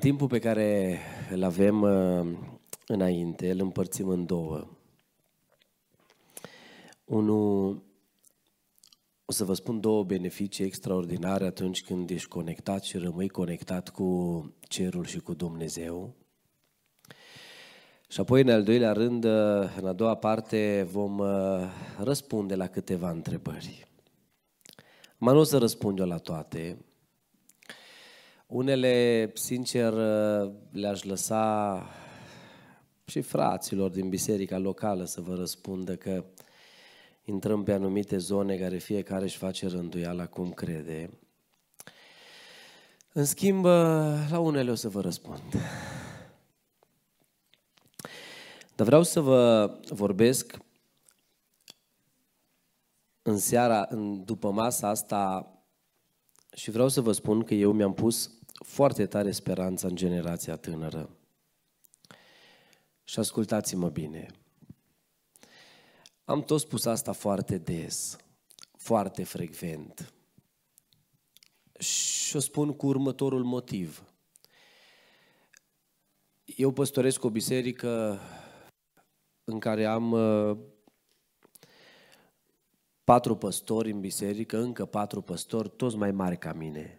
timpul pe care îl avem uh, înainte, îl împărțim în două. Unul, o să vă spun două beneficii extraordinare atunci când ești conectat și rămâi conectat cu cerul și cu Dumnezeu. Și apoi, în al doilea rând, uh, în a doua parte, vom uh, răspunde la câteva întrebări. Mă nu o să răspund eu la toate, unele, sincer, le-aș lăsa și fraților din biserica locală să vă răspundă că intrăm pe anumite zone care fiecare își face rânduiala cum crede. În schimb, la unele o să vă răspund. Dar vreau să vă vorbesc în seara, în, după masa asta, și vreau să vă spun că eu mi-am pus foarte tare speranța în generația tânără. Și ascultați-mă bine. Am tot spus asta foarte des, foarte frecvent. Și o spun cu următorul motiv. Eu păstoresc o biserică în care am uh, patru păstori în biserică, încă patru păstori, toți mai mari ca mine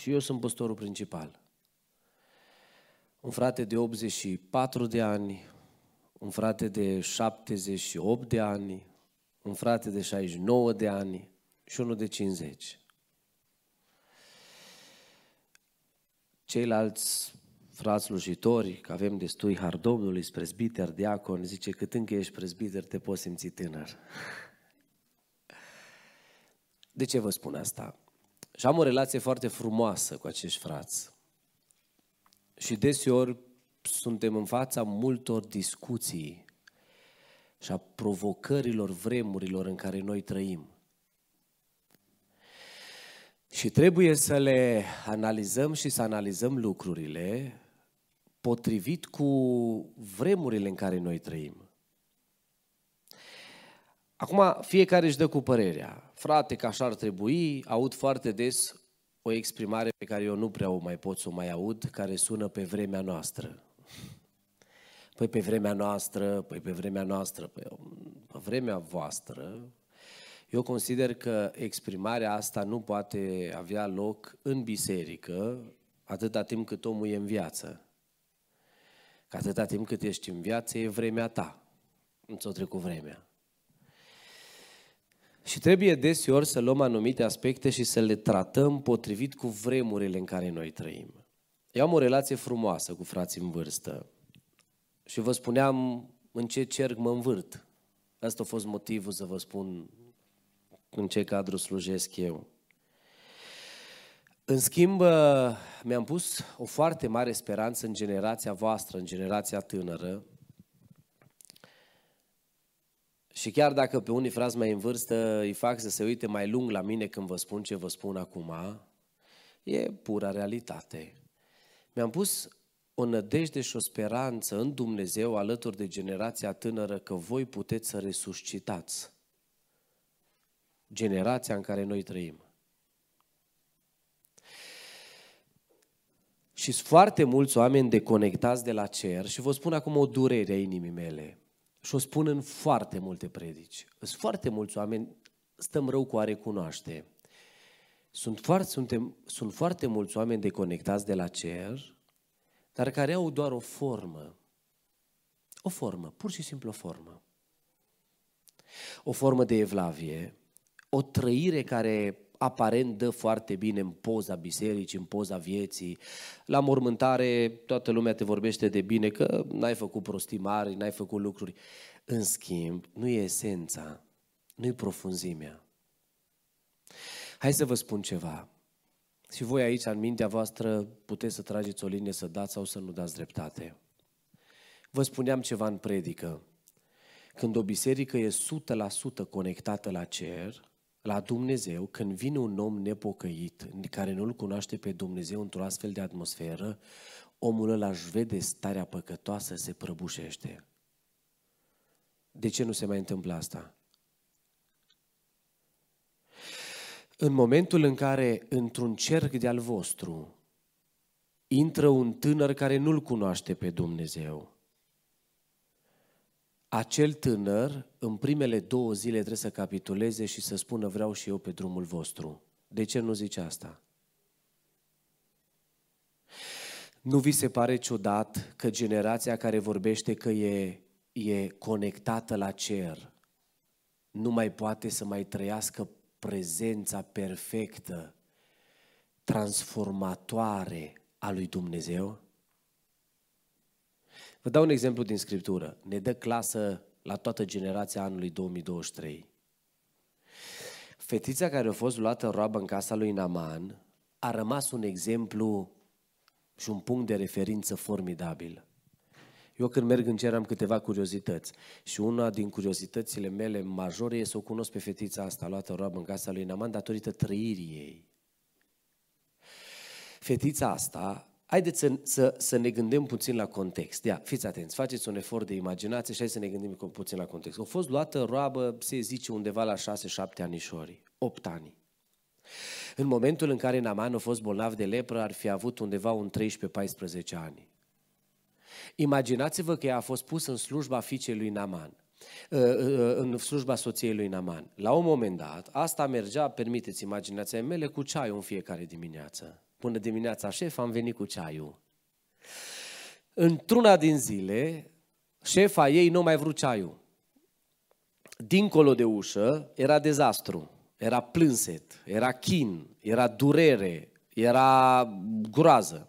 și eu sunt păstorul principal. Un frate de 84 de ani, un frate de 78 de ani, un frate de 69 de ani și unul de 50. Ceilalți frați slujitori, că avem destui har Domnului, presbiter, diacon, zice, cât încă ești presbiter, te poți simți tânăr. De ce vă spun asta? Și am o relație foarte frumoasă cu acești frați. Și deseori suntem în fața multor discuții și a provocărilor vremurilor în care noi trăim. Și trebuie să le analizăm și să analizăm lucrurile potrivit cu vremurile în care noi trăim. Acum, fiecare își dă cu părerea. Frate, că așa ar trebui, aud foarte des o exprimare pe care eu nu prea o mai pot să o mai aud, care sună pe vremea noastră. Păi pe vremea noastră, păi pe vremea noastră, păi pe vremea voastră, eu consider că exprimarea asta nu poate avea loc în biserică atâta timp cât omul e în viață. Că atâta timp cât ești în viață e vremea ta. Nu ți-o trecut vremea. Și trebuie deseori să luăm anumite aspecte și să le tratăm potrivit cu vremurile în care noi trăim. Eu am o relație frumoasă cu frații în vârstă și vă spuneam în ce cerc mă învârt. Asta a fost motivul să vă spun în ce cadru slujesc eu. În schimb, mi-am pus o foarte mare speranță în generația voastră, în generația tânără, și chiar dacă pe unii frați mai în vârstă îi fac să se uite mai lung la mine când vă spun ce vă spun acum, e pura realitate. Mi-am pus o nădejde și o speranță în Dumnezeu alături de generația tânără că voi puteți să resuscitați generația în care noi trăim. Și sunt foarte mulți oameni deconectați de la cer și vă spun acum o durere a inimii mele. Și o spun în foarte multe predici. Sunt foarte mulți oameni, stăm rău cu a recunoaște. Sunt foarte, suntem, sunt foarte mulți oameni deconectați de la cer, dar care au doar o formă. O formă, pur și simplu o formă. O formă de evlavie, o trăire care aparent dă foarte bine în poza bisericii, în poza vieții. La mormântare toată lumea te vorbește de bine că n-ai făcut prostii mari, n-ai făcut lucruri. În schimb, nu e esența, nu e profunzimea. Hai să vă spun ceva. Și voi aici, în mintea voastră, puteți să trageți o linie, să dați sau să nu dați dreptate. Vă spuneam ceva în predică. Când o biserică e 100% conectată la cer, la Dumnezeu, când vine un om nepocăit, care nu-L cunoaște pe Dumnezeu într-o astfel de atmosferă, omul ăla își vede starea păcătoasă, se prăbușește. De ce nu se mai întâmplă asta? În momentul în care, într-un cerc de-al vostru, intră un tânăr care nu-L cunoaște pe Dumnezeu. Acel tânăr, în primele două zile, trebuie să capituleze și să spună vreau și eu pe drumul vostru. De ce nu zice asta? Nu vi se pare ciudat că generația care vorbește că e, e conectată la cer nu mai poate să mai trăiască prezența perfectă, transformatoare a lui Dumnezeu? Vă dau un exemplu din Scriptură. Ne dă clasă la toată generația anului 2023. Fetița care a fost luată în roabă în casa lui Naman a rămas un exemplu și un punct de referință formidabil. Eu când merg în cer am câteva curiozități și una din curiozitățile mele majore e să o cunosc pe fetița asta luată roabă în casa lui Naman datorită trăirii ei. Fetița asta, haideți să, să, să ne gândim puțin la context. Ia, fiți atenți, faceți un efort de imaginație și hai să ne gândim puțin la context. A fost luată roabă, se zice, undeva la 6-7 anișori, 8 ani. În momentul în care Naman a fost bolnav de lepră, ar fi avut undeva un 13-14 ani. Imaginați-vă că ea a fost pus în slujba fiicei lui Naman, ă, ă, în slujba soției lui Naman. La un moment dat, asta mergea, permiteți imaginația mele, cu ceaiul în fiecare dimineață. Până dimineața șef am venit cu ceaiul. Într-una din zile, șefa ei nu mai vrut ceaiul. Dincolo de ușă era dezastru, era plânset, era chin, era durere, era groază.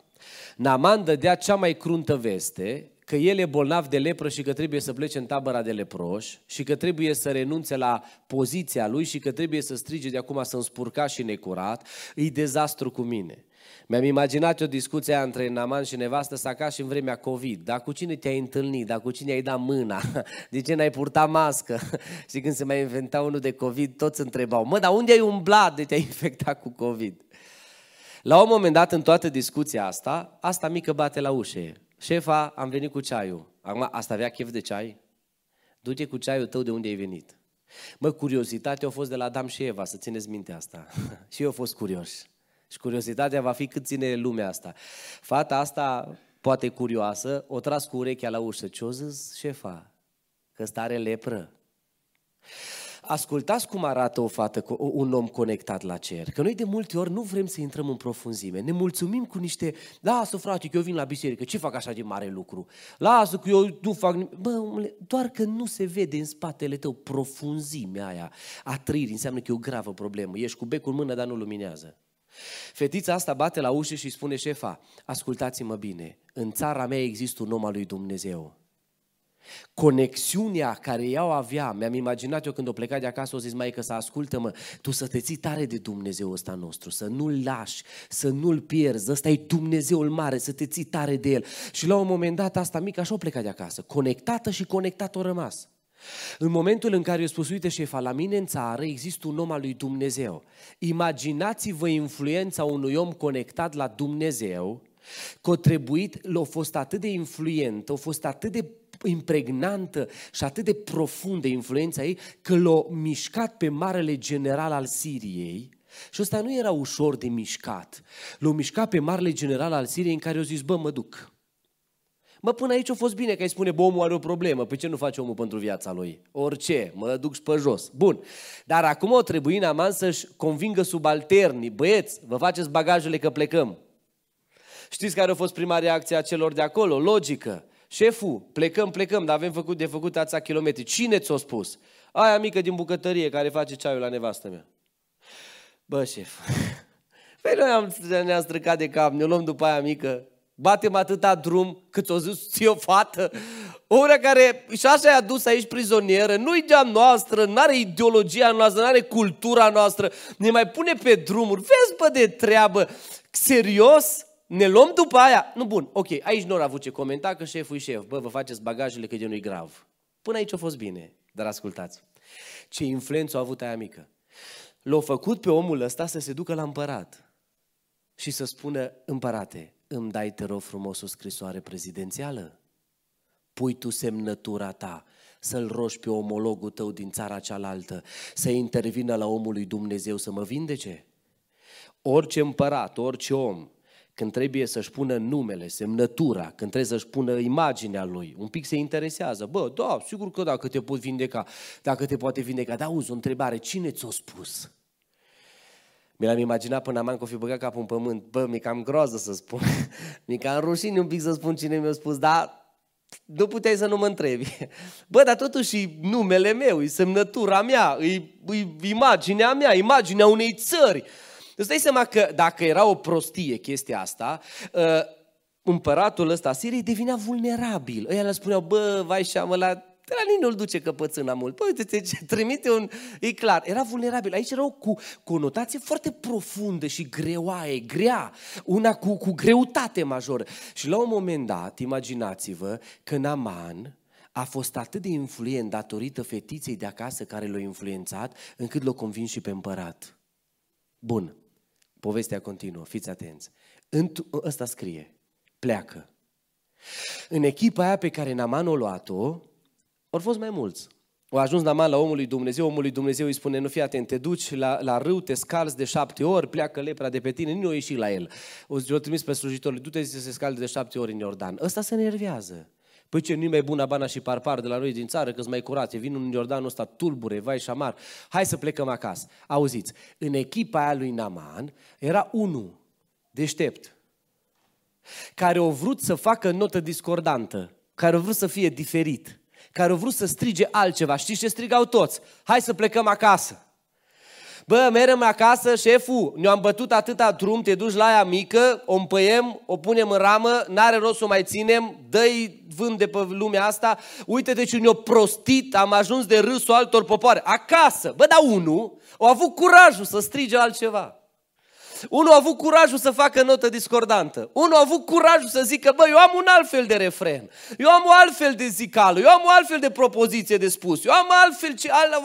Naman dădea cea mai cruntă veste că el e bolnav de lepră și că trebuie să plece în tabăra de leproși și că trebuie să renunțe la poziția lui și că trebuie să strige de acum să spurca și necurat, e dezastru cu mine. Mi-am imaginat o discuție între Naman și nevastă sa ca și în vremea COVID. Dar cu cine te-ai întâlnit? Dar cu cine ai dat mâna? De ce n-ai purtat mască? și când se mai inventa unul de COVID, toți întrebau, mă, dar unde ai umblat de te-ai infectat cu COVID? La un moment dat, în toată discuția asta, asta mică bate la ușă. Șefa, am venit cu ceaiul. Acum, asta avea chef de ceai? Du-te cu ceaiul tău de unde ai venit. Mă, curiozitatea a fost de la Adam și Eva, să țineți minte asta. și eu am fost curios. Și curiozitatea va fi cât ține lumea asta. Fata asta, poate curioasă, o tras cu urechea la ușă. Ce-o zis șefa? Că stare lepră. Ascultați cum arată o fată, un om conectat la cer. Că noi de multe ori nu vrem să intrăm în profunzime. Ne mulțumim cu niște, lasă frate că eu vin la biserică, ce fac așa de mare lucru? Lasă că eu nu fac nimic. Bă, doar că nu se vede în spatele tău profunzimea aia a trăirii. Înseamnă că e o gravă problemă. Ești cu becul în mână, dar nu luminează. Fetița asta bate la ușă și spune șefa, ascultați-mă bine, în țara mea există un om al lui Dumnezeu. Conexiunea care ea o avea, mi-am imaginat eu când o plecat de acasă, o zis, mai că să ascultă-mă, tu să te ții tare de Dumnezeu ăsta nostru, să nu-L lași, să nu-L pierzi, ăsta e Dumnezeul mare, să te ții tare de El. Și la un moment dat asta mică așa o plecat de acasă, conectată și conectată o rămas. În momentul în care eu spus, uite șefa, la mine în țară există un om al lui Dumnezeu. Imaginați-vă influența unui om conectat la Dumnezeu, că a trebuit, l-a fost atât de influent, a fost atât de impregnantă și atât de profundă influența ei, că l-a mișcat pe marele general al Siriei, și ăsta nu era ușor de mișcat. L-a mișcat pe marele general al Siriei în care au zis, bă, mă duc. Mă, până aici a fost bine că ai spune, bă, omul are o problemă. Păi ce nu face omul pentru viața lui? Orice, mă duc și pe jos. Bun. Dar acum o trebuie Naman să-și convingă subalternii. Băieți, vă faceți bagajele că plecăm. Știți care a fost prima reacție a celor de acolo? Logică. Șeful, plecăm, plecăm, dar avem făcut de făcut ața kilometri. Cine ți-a spus? Aia mică din bucătărie care face ceaiul la nevastă mea. Bă, șef, păi noi am, ne-am străcat de cap, ne luăm după aia mică, batem atâta drum cât o zis ți o fată, o care și așa i-a dus aici prizonieră, nu-i de-a noastră, n-are ideologia noastră, n-are cultura noastră, ne mai pune pe drumuri, vezi bă de treabă, serios? Ne luăm după aia. Nu, bun, ok, aici nu au avut ce comenta, că șeful e șef. Bă, vă faceți bagajele că de nu-i grav. Până aici a fost bine, dar ascultați. Ce influență a avut aia mică. L-a făcut pe omul ăsta să se ducă la împărat și să spună, împărate, îmi dai, te rog frumos, o scrisoare prezidențială? Pui tu semnătura ta, să-l rogi pe omologul tău din țara cealaltă, să intervină la omul lui Dumnezeu să mă vindece? Orice împărat, orice om când trebuie să-și pună numele, semnătura, când trebuie să-și pună imaginea lui, un pic se interesează. Bă, da, sigur că dacă te pot vindeca, dacă te poate vindeca. Dar auzi, o întrebare, cine ți-a spus? Mi l-am imaginat până am că o fi băgat capul în pământ. Bă, mi cam groază să spun. mi cam rușine un pic să spun cine mi-a spus, dar nu puteai să nu mă întrebi. Bă, dar totuși e numele meu, e semnătura mea, e, e imaginea mea, imaginea unei țări. Îți dai seama că dacă era o prostie chestia asta, uh, împăratul ăsta Siriei devinea vulnerabil. Ăia le spuneau, bă, vai și amă, la de la nimeni nu-l duce căpățâna mult. Păi, uite ce trimite un... E clar, era vulnerabil. Aici era o cu conotație foarte profundă și greoaie, grea. Una cu, cu greutate majoră. Și la un moment dat, imaginați-vă că Naman a fost atât de influent datorită fetiței de acasă care l-a influențat, încât l-a convins și pe împărat. Bun. Povestea continuă, fiți atenți. Ăsta scrie, pleacă. În echipa aia pe care Naman o luat-o, au fost mai mulți. Au ajuns Naman la omul lui Dumnezeu, omul lui Dumnezeu îi spune, nu fii atent, te duci la, la râu, te scalzi de șapte ori, pleacă lepra de pe tine, nu o ieși la el. O trimis pe slujitorul, du-te să se scalde de șapte ori în Iordan. Ăsta se nervează. Păi ce, nu mai bună bana și parpar de la noi din țară, că mai curate, vin în Iordanul ăsta tulbure, vai și șamar. Hai să plecăm acasă. Auziți, în echipa aia lui Naman era unul deștept, care a vrut să facă notă discordantă, care a vrut să fie diferit, care a vrut să strige altceva. Știți ce strigau toți? Hai să plecăm acasă. Bă, merem acasă, șeful, ne-am bătut atâta drum, te duci la aia mică, o împăiem, o punem în ramă, n-are rost să o mai ținem, dă-i vânt de pe lumea asta, uite-te ce ne-o prostit, am ajuns de râsul altor popoare. Acasă, bă, dar unul a avut curajul să strige altceva. Unul a avut curajul să facă notă discordantă. Unul a avut curajul să zică, bă, eu am un alt fel de refren. Eu am o altfel de zicală. Eu am o altfel de propoziție de spus. Eu am, altfel,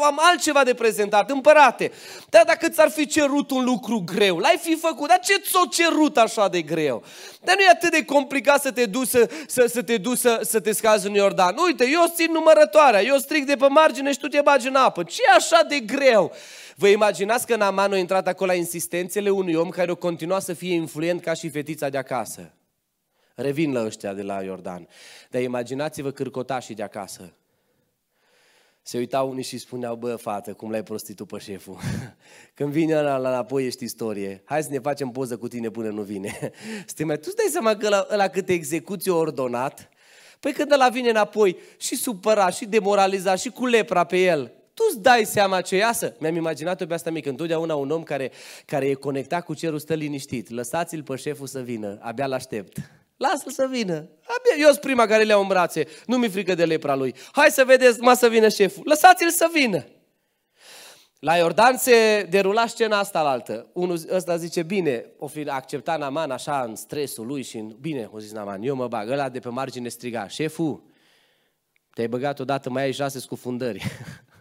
am altceva de prezentat. Împărate, dar dacă ți-ar fi cerut un lucru greu, l-ai fi făcut. Dar ce ți-o cerut așa de greu? Dar nu e atât de complicat să te duci să, să, să te, duci să, să te scazi în Iordan. Uite, eu țin numărătoarea, eu stric de pe margine și tu te bagi în apă. ce e așa de greu? Vă imaginați că Naman a intrat acolo la insistențele unui om care o continua să fie influent ca și fetița de acasă. Revin la ăștia de la Iordan. Dar imaginați-vă cârcotașii de acasă. Se uitau unii și spuneau, bă, fată, cum l-ai prostit tu pe șeful? Când vine ăla la înapoi ești istorie. Hai să ne facem poză cu tine până nu vine. Stai mai, tu stai seama că la, la câte execuții ordonat? Păi când ăla vine înapoi și supărat, și demoralizat, și cu lepra pe el, tu îți dai seama ce iasă? Mi-am imaginat-o pe asta mică. Întotdeauna un om care, care e conectat cu cerul stă liniștit. Lăsați-l pe șeful să vină, abia l-aștept. Lasă-l să vină. Abia, eu sunt prima care le-au în brațe. Nu mi frică de lepra lui. Hai să vedeți, mă să vină șeful. Lăsați-l să vină. La Iordan se derula scena asta la altă. Unul ăsta zice, bine, o fi acceptat Naman așa în stresul lui și în... Bine, o zis Naman, eu mă bag. Ăla de pe margine striga, șeful, te-ai băgat odată, mai ai șase scufundări.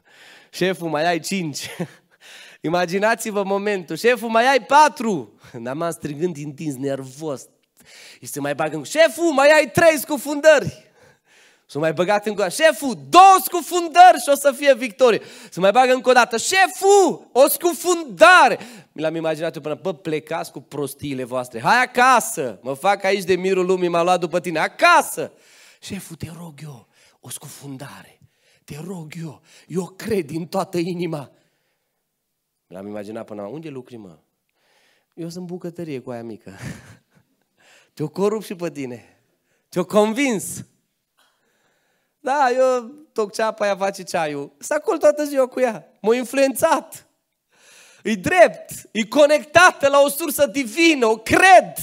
Șeful, mai ai cinci. Imaginați-vă momentul. Șeful, mai ai patru. Naman strigând întins, nervos. Și se mai bagă în... Șeful, mai ai trei scufundări. S-a mai băgat încă o dată. Șeful, două scufundări și o să fie victorie. Se mai bagă încă o dată. Șeful, o scufundare. Mi l-am imaginat eu până, bă, plecați cu prostiile voastre. Hai acasă. Mă fac aici de mirul lumii, m-a luat după tine. Acasă. Șeful, te rog eu, o scufundare te rog eu, eu cred din toată inima. L-am imaginat până unde lucri, mă? Eu sunt bucătărie cu aia mică. Te-o corup și pe tine. Te-o convins. Da, eu toc ceapa, aia face ceaiul. S-a acolo toată ziua cu ea. M-a influențat. E drept, e conectată la o sursă divină, o cred.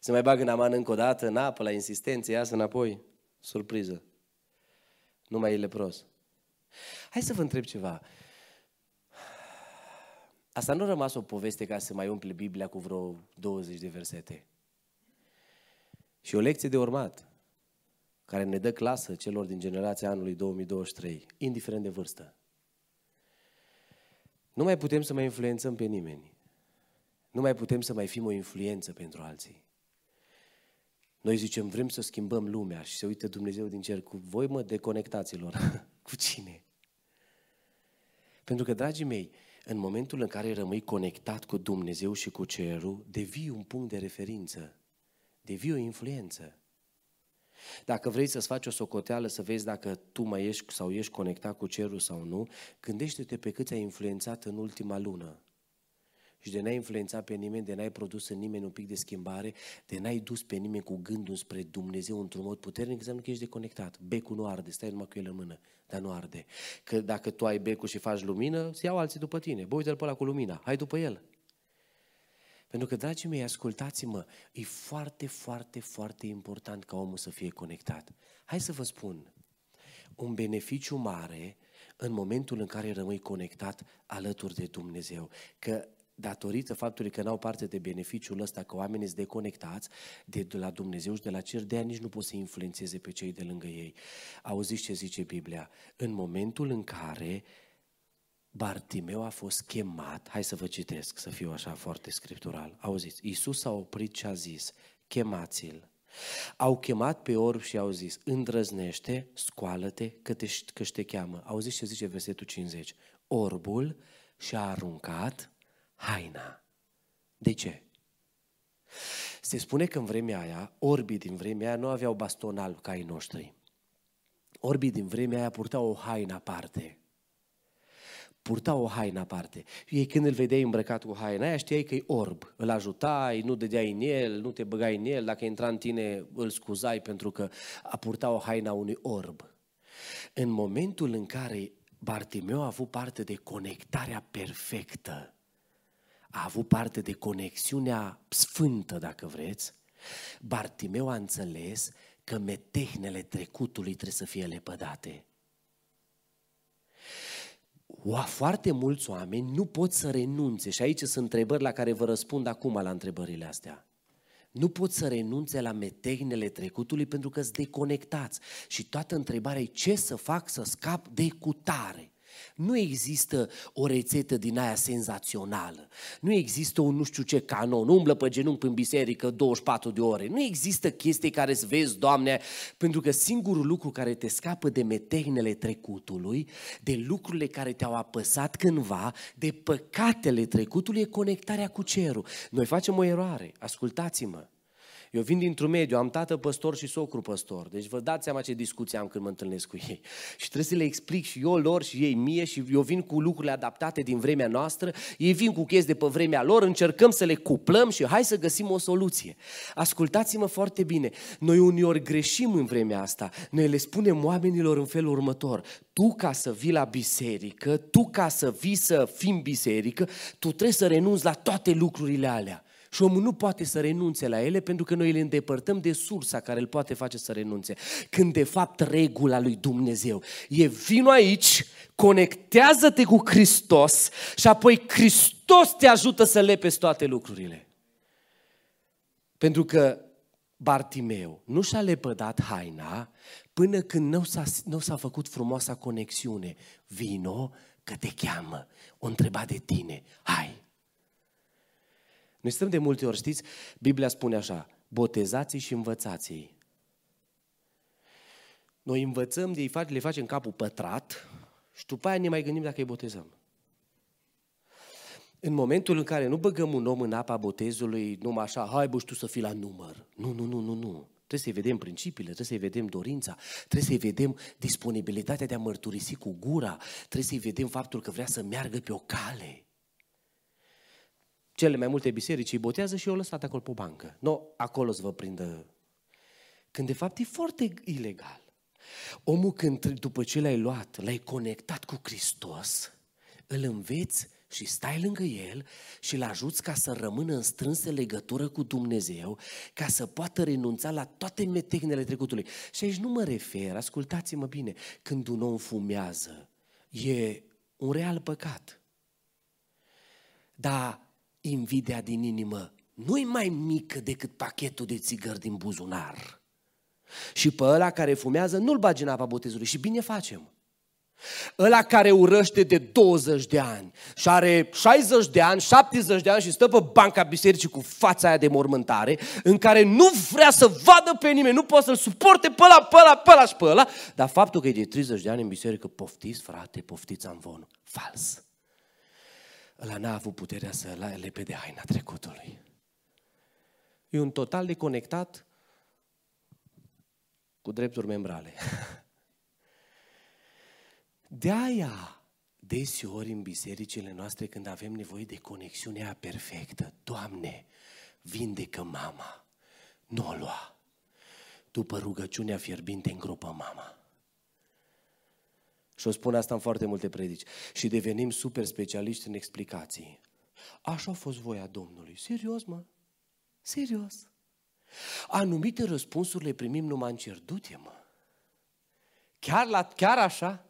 Se mai bagă în aman încă o dată, în apă, la insistență, iasă înapoi. Surpriză nu mai e lepros. Hai să vă întreb ceva. Asta nu a rămas o poveste ca să mai umple Biblia cu vreo 20 de versete. Și o lecție de urmat, care ne dă clasă celor din generația anului 2023, indiferent de vârstă. Nu mai putem să mai influențăm pe nimeni. Nu mai putem să mai fim o influență pentru alții. Noi zicem, vrem să schimbăm lumea și se uită Dumnezeu din cer cu voi, mă, deconectaților. cu cine? Pentru că, dragii mei, În momentul în care rămâi conectat cu Dumnezeu și cu cerul, devii un punct de referință, devii o influență. Dacă vrei să-ți faci o socoteală să vezi dacă tu mai ești sau ești conectat cu cerul sau nu, gândește-te pe cât ai influențat în ultima lună și de n-ai influențat pe nimeni, de n-ai produs în nimeni un pic de schimbare, de n-ai dus pe nimeni cu gândul spre Dumnezeu într-un mod puternic, înseamnă că ești deconectat. Becul nu arde, stai numai cu el în mână, dar nu arde. Că dacă tu ai becul și faci lumină, se iau alții după tine. Bă, uite-l pe ăla cu lumina, hai după el. Pentru că, dragii mei, ascultați-mă, e foarte, foarte, foarte important ca omul să fie conectat. Hai să vă spun, un beneficiu mare în momentul în care rămâi conectat alături de Dumnezeu. Că datorită faptului că n-au parte de beneficiul ăsta, că oamenii sunt deconectați de, de la Dumnezeu și de la cer, de aia nici nu pot să influențeze pe cei de lângă ei. Auziți ce zice Biblia? În momentul în care Bartimeu a fost chemat, hai să vă citesc, să fiu așa foarte scriptural. Auziți, Iisus a oprit și a zis, chemați-l. Au chemat pe orb și au zis, îndrăznește, scoală-te, că te, că te cheamă. Auziți ce zice versetul 50? Orbul și-a aruncat haina. De ce? Se spune că în vremea aia, orbii din vremea aia nu aveau baston alb ca ai noștri. Orbii din vremea aia purtau o haină aparte. Purtau o haină aparte. Ei când îl vedeai îmbrăcat cu haina aia, știai că e orb. Îl ajutai, nu dădeai în el, nu te băgai în el, dacă intra în tine îl scuzai pentru că a purta o haina unui orb. În momentul în care Bartimeu a avut parte de conectarea perfectă a avut parte de conexiunea sfântă, dacă vreți, Bartimeu a înțeles că metehnele trecutului trebuie să fie lepădate. Foarte mulți oameni nu pot să renunțe și aici sunt întrebări la care vă răspund acum la întrebările astea. Nu pot să renunțe la metehnele trecutului pentru că sunt deconectați. Și toată întrebarea e ce să fac să scap de cutare. Nu există o rețetă din aia senzațională. Nu există un nu știu ce canon, umblă pe genunchi în biserică 24 de ore. Nu există chestii care să vezi, Doamne, pentru că singurul lucru care te scapă de metehnele trecutului, de lucrurile care te-au apăsat cândva, de păcatele trecutului, e conectarea cu cerul. Noi facem o eroare, ascultați-mă. Eu vin dintr-un mediu, am tată păstor și socru păstor. Deci vă dați seama ce discuții am când mă întâlnesc cu ei. Și trebuie să le explic și eu lor și ei mie și eu vin cu lucrurile adaptate din vremea noastră, ei vin cu chestii de pe vremea lor, încercăm să le cuplăm și hai să găsim o soluție. Ascultați-mă foarte bine. Noi uneori greșim în vremea asta. Noi le spunem oamenilor în felul următor. Tu ca să vii la biserică, tu ca să vii să fii în biserică, tu trebuie să renunți la toate lucrurile alea. Și omul nu poate să renunțe la ele pentru că noi le îndepărtăm de sursa care îl poate face să renunțe. Când de fapt regula lui Dumnezeu e vino aici, conectează-te cu Hristos și apoi Hristos te ajută să lepezi toate lucrurile. Pentru că Bartimeu nu și-a lepădat haina până când nu s-a, nu s-a făcut frumoasa conexiune. Vino că te cheamă, o întreba de tine, hai, noi stăm de multe ori, știți, Biblia spune așa, botezați și învățați Noi învățăm de ei, le facem capul pătrat și după aia ne mai gândim dacă îi botezăm. În momentul în care nu băgăm un om în apa botezului, numai așa, hai bă, tu să fii la număr. Nu, nu, nu, nu, nu. Trebuie să-i vedem principiile, trebuie să-i vedem dorința, trebuie să-i vedem disponibilitatea de a mărturisi cu gura, trebuie să-i vedem faptul că vrea să meargă pe o cale cele mai multe biserici îi botează și eu lăsat acolo pe o bancă. Nu, acolo să vă prindă. Când de fapt e foarte ilegal. Omul când după ce l-ai luat, l-ai conectat cu Hristos, îl înveți și stai lângă el și îl ajuți ca să rămână în strânsă legătură cu Dumnezeu, ca să poată renunța la toate metehnele trecutului. Și aici nu mă refer, ascultați-mă bine, când un om fumează, e un real păcat. Dar invidia din inimă nu e mai mică decât pachetul de țigări din buzunar. Și pe ăla care fumează nu-l bagi în apa botezului și bine facem. Ăla care urăște de 20 de ani și are 60 de ani, 70 de ani și stă pe banca bisericii cu fața aia de mormântare, în care nu vrea să vadă pe nimeni, nu poate să-l suporte pe ăla, pe ăla, pe ăla și pe ăla, dar faptul că e de 30 de ani în biserică, poftiți frate, poftiți amvon, fals. Ăla n-a avut puterea să lepe de haina trecutului. E un total deconectat cu drepturi membrale. De aia, deseori în bisericile noastre, când avem nevoie de conexiunea perfectă, Doamne, vindecă mama, nu o lua. După rugăciunea fierbinte îngropă mama. Și o spun asta în foarte multe predici. Și devenim super specialiști în explicații. Așa a fost voia Domnului. Serios, mă? Serios. Anumite răspunsuri le primim numai în cer. Du-te, mă. Chiar, la, chiar așa?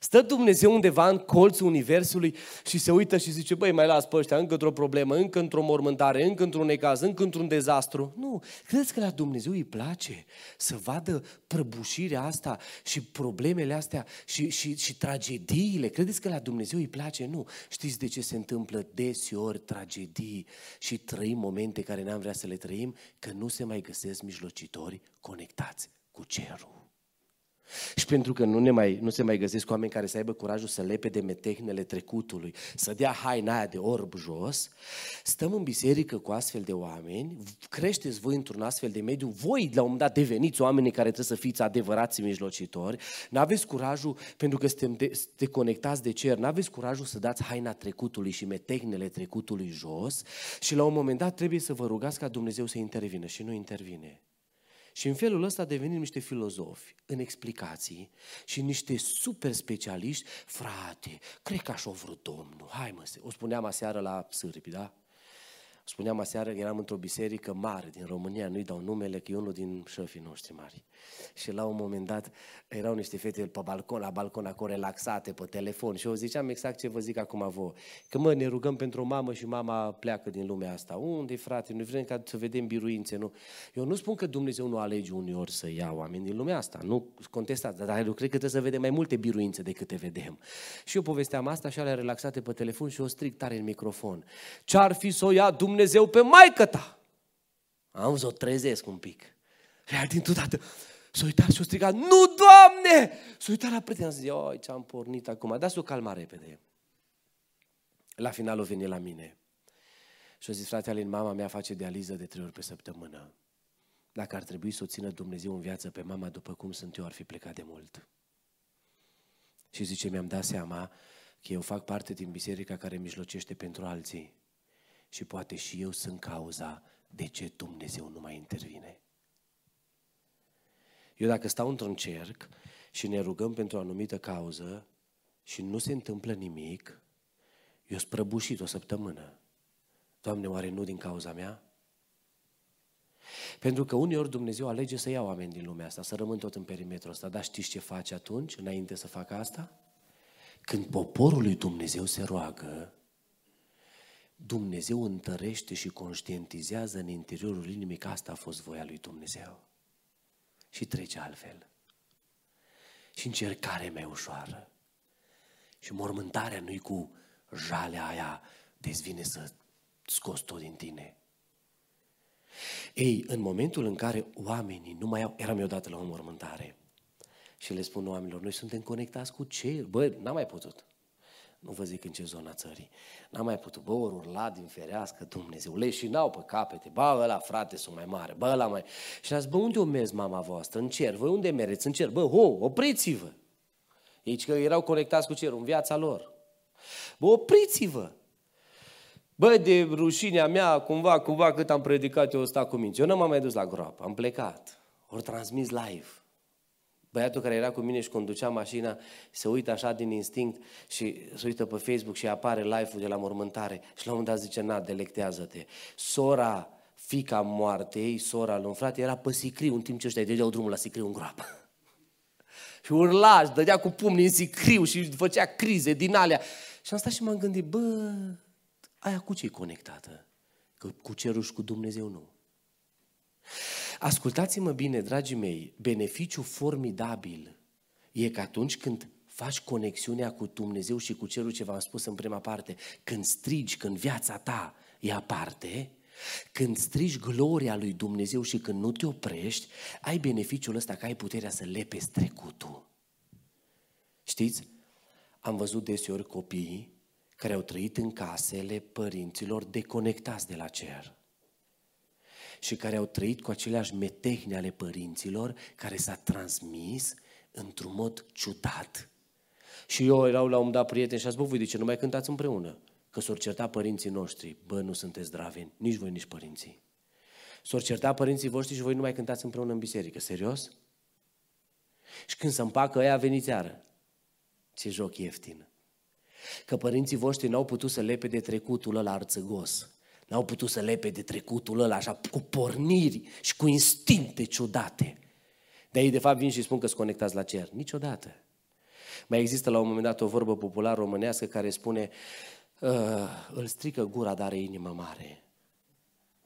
Stă Dumnezeu undeva în colțul Universului și se uită și zice, băi, mai las pe ăștia încă într-o problemă, încă într-o mormântare, încă într-un necaz, încă într-un dezastru. Nu, credeți că la Dumnezeu îi place să vadă prăbușirea asta și problemele astea și, și, și tragediile? Credeți că la Dumnezeu îi place? Nu. Știți de ce se întâmplă deseori tragedii și trăim momente care n-am vrea să le trăim? Că nu se mai găsesc mijlocitori conectați cu cerul. Și pentru că nu, ne mai, nu se mai găsesc oameni care să aibă curajul să lepe de metehnele trecutului, să dea haina aia de orb jos, stăm în biserică cu astfel de oameni, creșteți voi într-un astfel de mediu, voi la un moment dat deveniți oamenii care trebuie să fiți adevărați mijlocitori, n-aveți curajul, pentru că suntem de, deconectați de cer, n-aveți curajul să dați haina trecutului și metehnele trecutului jos și la un moment dat trebuie să vă rugați ca Dumnezeu să intervină și nu intervine. Și în felul ăsta devenim niște filozofi în explicații și niște super specialiști. Frate, cred că așa o vrut Domnul. Hai mă, o spuneam aseară la sârbi, da? Spuneam aseară că eram într-o biserică mare din România, nu-i dau numele, că e unul din șefii noștri mari. Și la un moment dat erau niște fete pe balcon, la balcon acolo relaxate pe telefon și eu ziceam exact ce vă zic acum vouă. Că mă, ne rugăm pentru o mamă și mama pleacă din lumea asta. unde frate? Noi vrem ca să vedem biruințe, nu? Eu nu spun că Dumnezeu nu alege uneori să ia oameni din lumea asta, nu contestați, dar eu cred că trebuie să vedem mai multe biruințe decât te vedem. Și eu povesteam asta și alea relaxate pe telefon și o stric tare în microfon. Ce-ar fi să o ia Dumnezeu Dumnezeu pe maică ta. Am să o trezesc un pic. Și aia dintr-o dată s-a uitat și a strigat, nu, Doamne! S-a uitat la prieten și a oi, ce-am pornit acum, dați-o calma repede. La final o veni la mine. Și a zis, frate Alin, mama mea face dializă de trei ori pe săptămână. Dacă ar trebui să o țină Dumnezeu în viață pe mama după cum sunt eu, ar fi plecat de mult. Și zice, mi-am dat seama că eu fac parte din biserica care mijlocește pentru alții și poate și eu sunt cauza de ce Dumnezeu nu mai intervine. Eu dacă stau într-un cerc și ne rugăm pentru o anumită cauză și nu se întâmplă nimic, eu sunt prăbușit o săptămână. Doamne, oare nu din cauza mea? Pentru că uneori Dumnezeu alege să ia oameni din lumea asta, să rămân tot în perimetrul ăsta. Dar știți ce face atunci, înainte să facă asta? Când poporul lui Dumnezeu se roagă, Dumnezeu întărește și conștientizează în interiorul inimii că asta a fost voia lui Dumnezeu. Și trece altfel. Și încercarea mai ușoară. Și mormântarea nu-i cu jalea aia dezvine să scoți tot din tine. Ei, în momentul în care oamenii nu mai au... Eram eu dată la o mormântare și le spun oamenilor, noi suntem conectați cu cer. Bă, n-am mai putut nu vă zic în ce zona țării. N-am mai putut, bă, ori urla din ferească Dumnezeu, le și n-au pe capete, bă, ăla frate sunt mai mare, bă, ăla mai... Și a zis, bă, unde o mers mama voastră? În cer, voi unde mereți? În cer, bă, ho, opriți-vă! Ei că erau conectați cu cerul în viața lor. Bă, opriți-vă! Bă, de rușinea mea, cumva, cumva, cât am predicat, eu sta cu minți. Eu nu m-am mai dus la groapă, am plecat. Ori transmis live. Băiatul care era cu mine și conducea mașina se uită așa din instinct și se uită pe Facebook și apare live-ul de la mormântare și la un moment dat zice, na, delectează-te. Sora, fica moartei, sora lui frate, era pe sicriu, în timp ce ăștia îi dădeau drumul la sicriu în groapă. și urla, și dădea cu pumnii în sicriu și făcea crize din alea. Și am stat și m-am gândit, bă, aia cu ce e conectată? Că cu cerul și cu Dumnezeu nu. Ascultați-mă bine, dragii mei, beneficiu formidabil e că atunci când faci conexiunea cu Dumnezeu și cu cerul ce v-am spus în prima parte, când strigi, când viața ta e aparte, când strigi gloria lui Dumnezeu și când nu te oprești, ai beneficiul ăsta că ai puterea să lepezi trecutul. Știți? Am văzut deseori copiii care au trăit în casele părinților deconectați de la cer și care au trăit cu aceleași metehne ale părinților care s-a transmis într-un mod ciudat. Și eu erau la un dat prieten și a zis, bă, voi de ce nu mai cântați împreună? Că s-au certat părinții noștri. Bă, nu sunteți draveni, nici voi, nici părinții. S-au certat părinții voștri și voi nu mai cântați împreună în biserică. Serios? Și când se împacă ăia, veniți iară. Ce joc ieftin. Că părinții voștri n-au putut să lepe de trecutul ăla arțăgos. N-au putut să lepe de trecutul ăla așa cu porniri și cu instincte ciudate. De ei, de fapt, vin și spun că sunt conectați la cer. Niciodată. Mai există la un moment dat o vorbă populară românească care spune uh, îl strică gura, dar are inimă mare.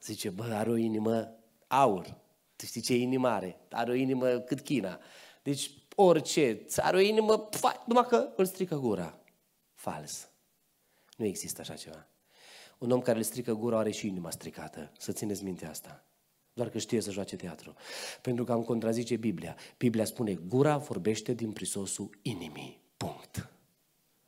Zice, bă, are o inimă aur. Tu știi ce inimă are? Are o inimă cât China. Deci orice, are o inimă, numai că îl strică gura. Fals. Nu există așa ceva. Un om care îl strică gura are și inima stricată. Să țineți minte asta. Doar că știe să joace teatru. Pentru că am contrazice Biblia. Biblia spune, gura vorbește din prisosul inimii. Punct.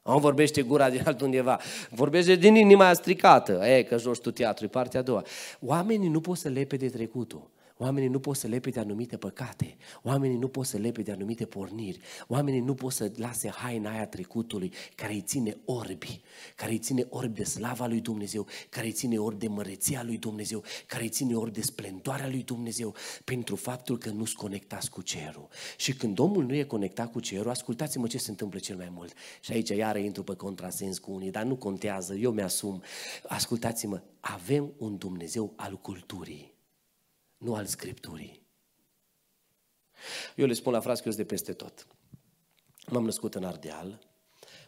Am vorbește gura din altundeva. Vorbește din inima stricată. E, că joci tu teatru, e partea a doua. Oamenii nu pot să lepe de trecutul. Oamenii nu pot să lepe de anumite păcate. Oamenii nu pot să lepe de anumite porniri. Oamenii nu pot să lase haina aia trecutului care îi ține orbi, care îi ține orbi de slava lui Dumnezeu, care îi ține orbi de măreția lui Dumnezeu, care îi ține orbi de splendoarea lui Dumnezeu, pentru faptul că nu-s conectați cu cerul. Și când omul nu e conectat cu cerul, ascultați-mă ce se întâmplă cel mai mult. Și aici iară intru pe contrasens cu unii, dar nu contează, eu mi-asum. Ascultați-mă, avem un Dumnezeu al culturii nu al Scripturii. Eu le spun la frați că eu de peste tot. M-am născut în Ardeal,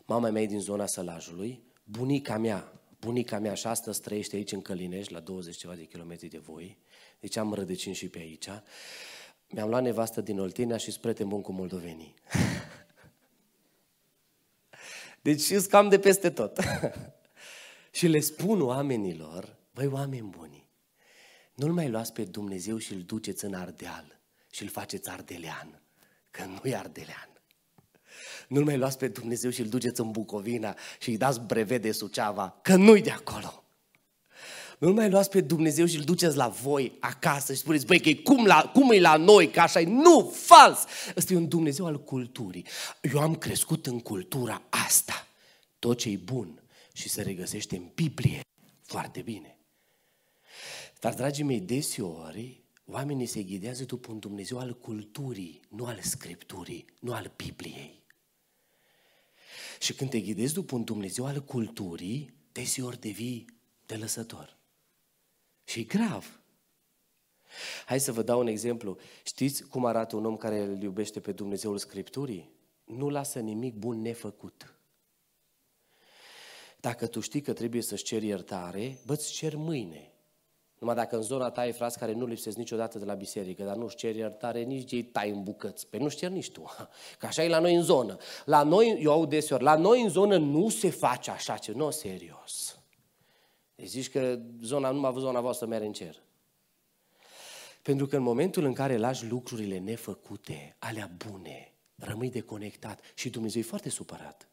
mama mea e din zona Sălajului, bunica mea, bunica mea și astăzi trăiește aici în Călinești, la 20 ceva de kilometri de voi, deci am rădăcini și pe aici. Mi-am luat nevastă din Oltenia și spre bun cu moldovenii. Deci sunt cam de peste tot. și le spun oamenilor, băi oameni buni, nu-L mai luați pe Dumnezeu și îl duceți în Ardeal și îl faceți ardelean, că nu e ardelean. Nu-L mai luați pe Dumnezeu și îl duceți în Bucovina și îi dați brevet de Suceava, că nu-i de acolo. Nu-L mai luați pe Dumnezeu și îl duceți la voi acasă și spuneți, băi, că e cum, la, cum e la noi, că așa e. Nu, fals! Ăsta e un Dumnezeu al culturii. Eu am crescut în cultura asta. Tot ce e bun și se regăsește în Biblie, foarte bine. Dar, dragii mei, deseori oamenii se ghidează după un Dumnezeu al culturii, nu al Scripturii, nu al Bibliei. Și când te ghidezi după un Dumnezeu al culturii, deseori devii de lăsător. Și e grav. Hai să vă dau un exemplu. Știți cum arată un om care îl iubește pe Dumnezeul Scripturii? Nu lasă nimic bun nefăcut. Dacă tu știi că trebuie să-ți ceri iertare, bă-ți cer mâine. Numai dacă în zona ta ai frați care nu lipsesc niciodată de la biserică, dar nu-și cer iertare, nici ei tai în bucăți. Pe nu-și cer nici tu. Că așa e la noi în zonă. La noi, eu aud deseori, la noi în zonă nu se face așa ce, nu, serios. Deci zici că zona, numai zona voastră merge în cer. Pentru că în momentul în care lași lucrurile nefăcute, alea bune, rămâi deconectat și Dumnezeu e foarte supărat.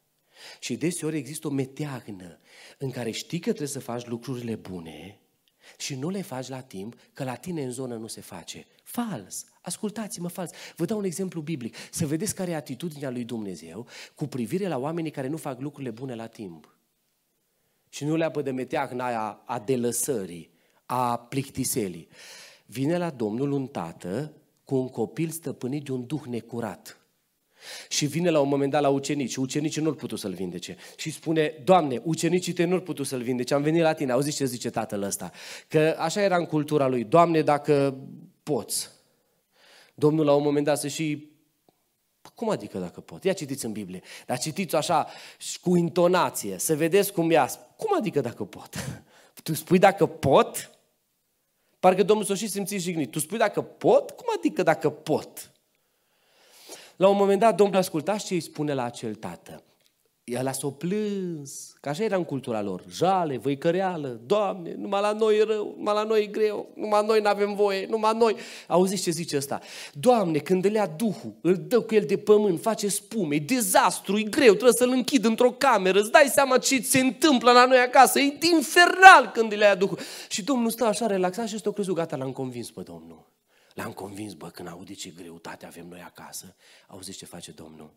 Și deseori există o meteagnă în care știi că trebuie să faci lucrurile bune, și nu le faci la timp, că la tine în zonă nu se face. Fals! Ascultați-mă, fals! Vă dau un exemplu biblic. Să vedeți care e atitudinea lui Dumnezeu cu privire la oamenii care nu fac lucrurile bune la timp. Și nu le apă de meteahna aia a delăsării, a plictiselii. Vine la Domnul un tată cu un copil stăpânit de un duh necurat. Și vine la un moment dat la ucenici. Ucenicii nu-l putu să-l vindece. Și spune, Doamne, ucenicii te nu-l putu să-l vindece. Am venit la tine. Auziți ce zice tatăl ăsta? Că așa era în cultura lui. Doamne, dacă poți. Domnul la un moment dat să și cum adică dacă pot? Ia citiți în Biblie. Dar citiți așa cu intonație, să vedeți cum ia. Cum adică dacă pot? Tu spui dacă pot? Parcă Domnul s-o și simți jignit. Tu spui dacă pot? Cum adică dacă pot? La un moment dat, Domnul asculta și îi spune la acel tată, El s-o plâns, că așa era în cultura lor. Jale, văicăreală, Doamne, numai la noi e rău, numai la noi e greu, numai noi nu avem voie, numai noi. Auziți ce zice ăsta? Doamne, când îl ia Duhul, îl dă cu el de pământ, face spume, e dezastru, e greu, trebuie să-l închid într-o cameră, îți dai seama ce se întâmplă la noi acasă, e infernal când îl ia Duhul. Și Domnul stă așa relaxat și este crezut, gata, l-am convins pe Domnul. L-am convins, bă, când aude ce greutate avem noi acasă, auziți ce face Domnul?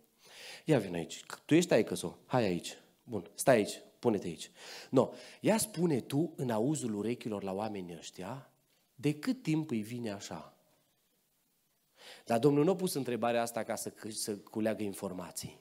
Ia vin aici. Tu ești aici, so. Hai aici. Bun, stai aici. Pune-te aici. No, ia spune tu în auzul urechilor la oamenii ăștia de cât timp îi vine așa. Dar Domnul nu a pus întrebarea asta ca să, să culeagă informații.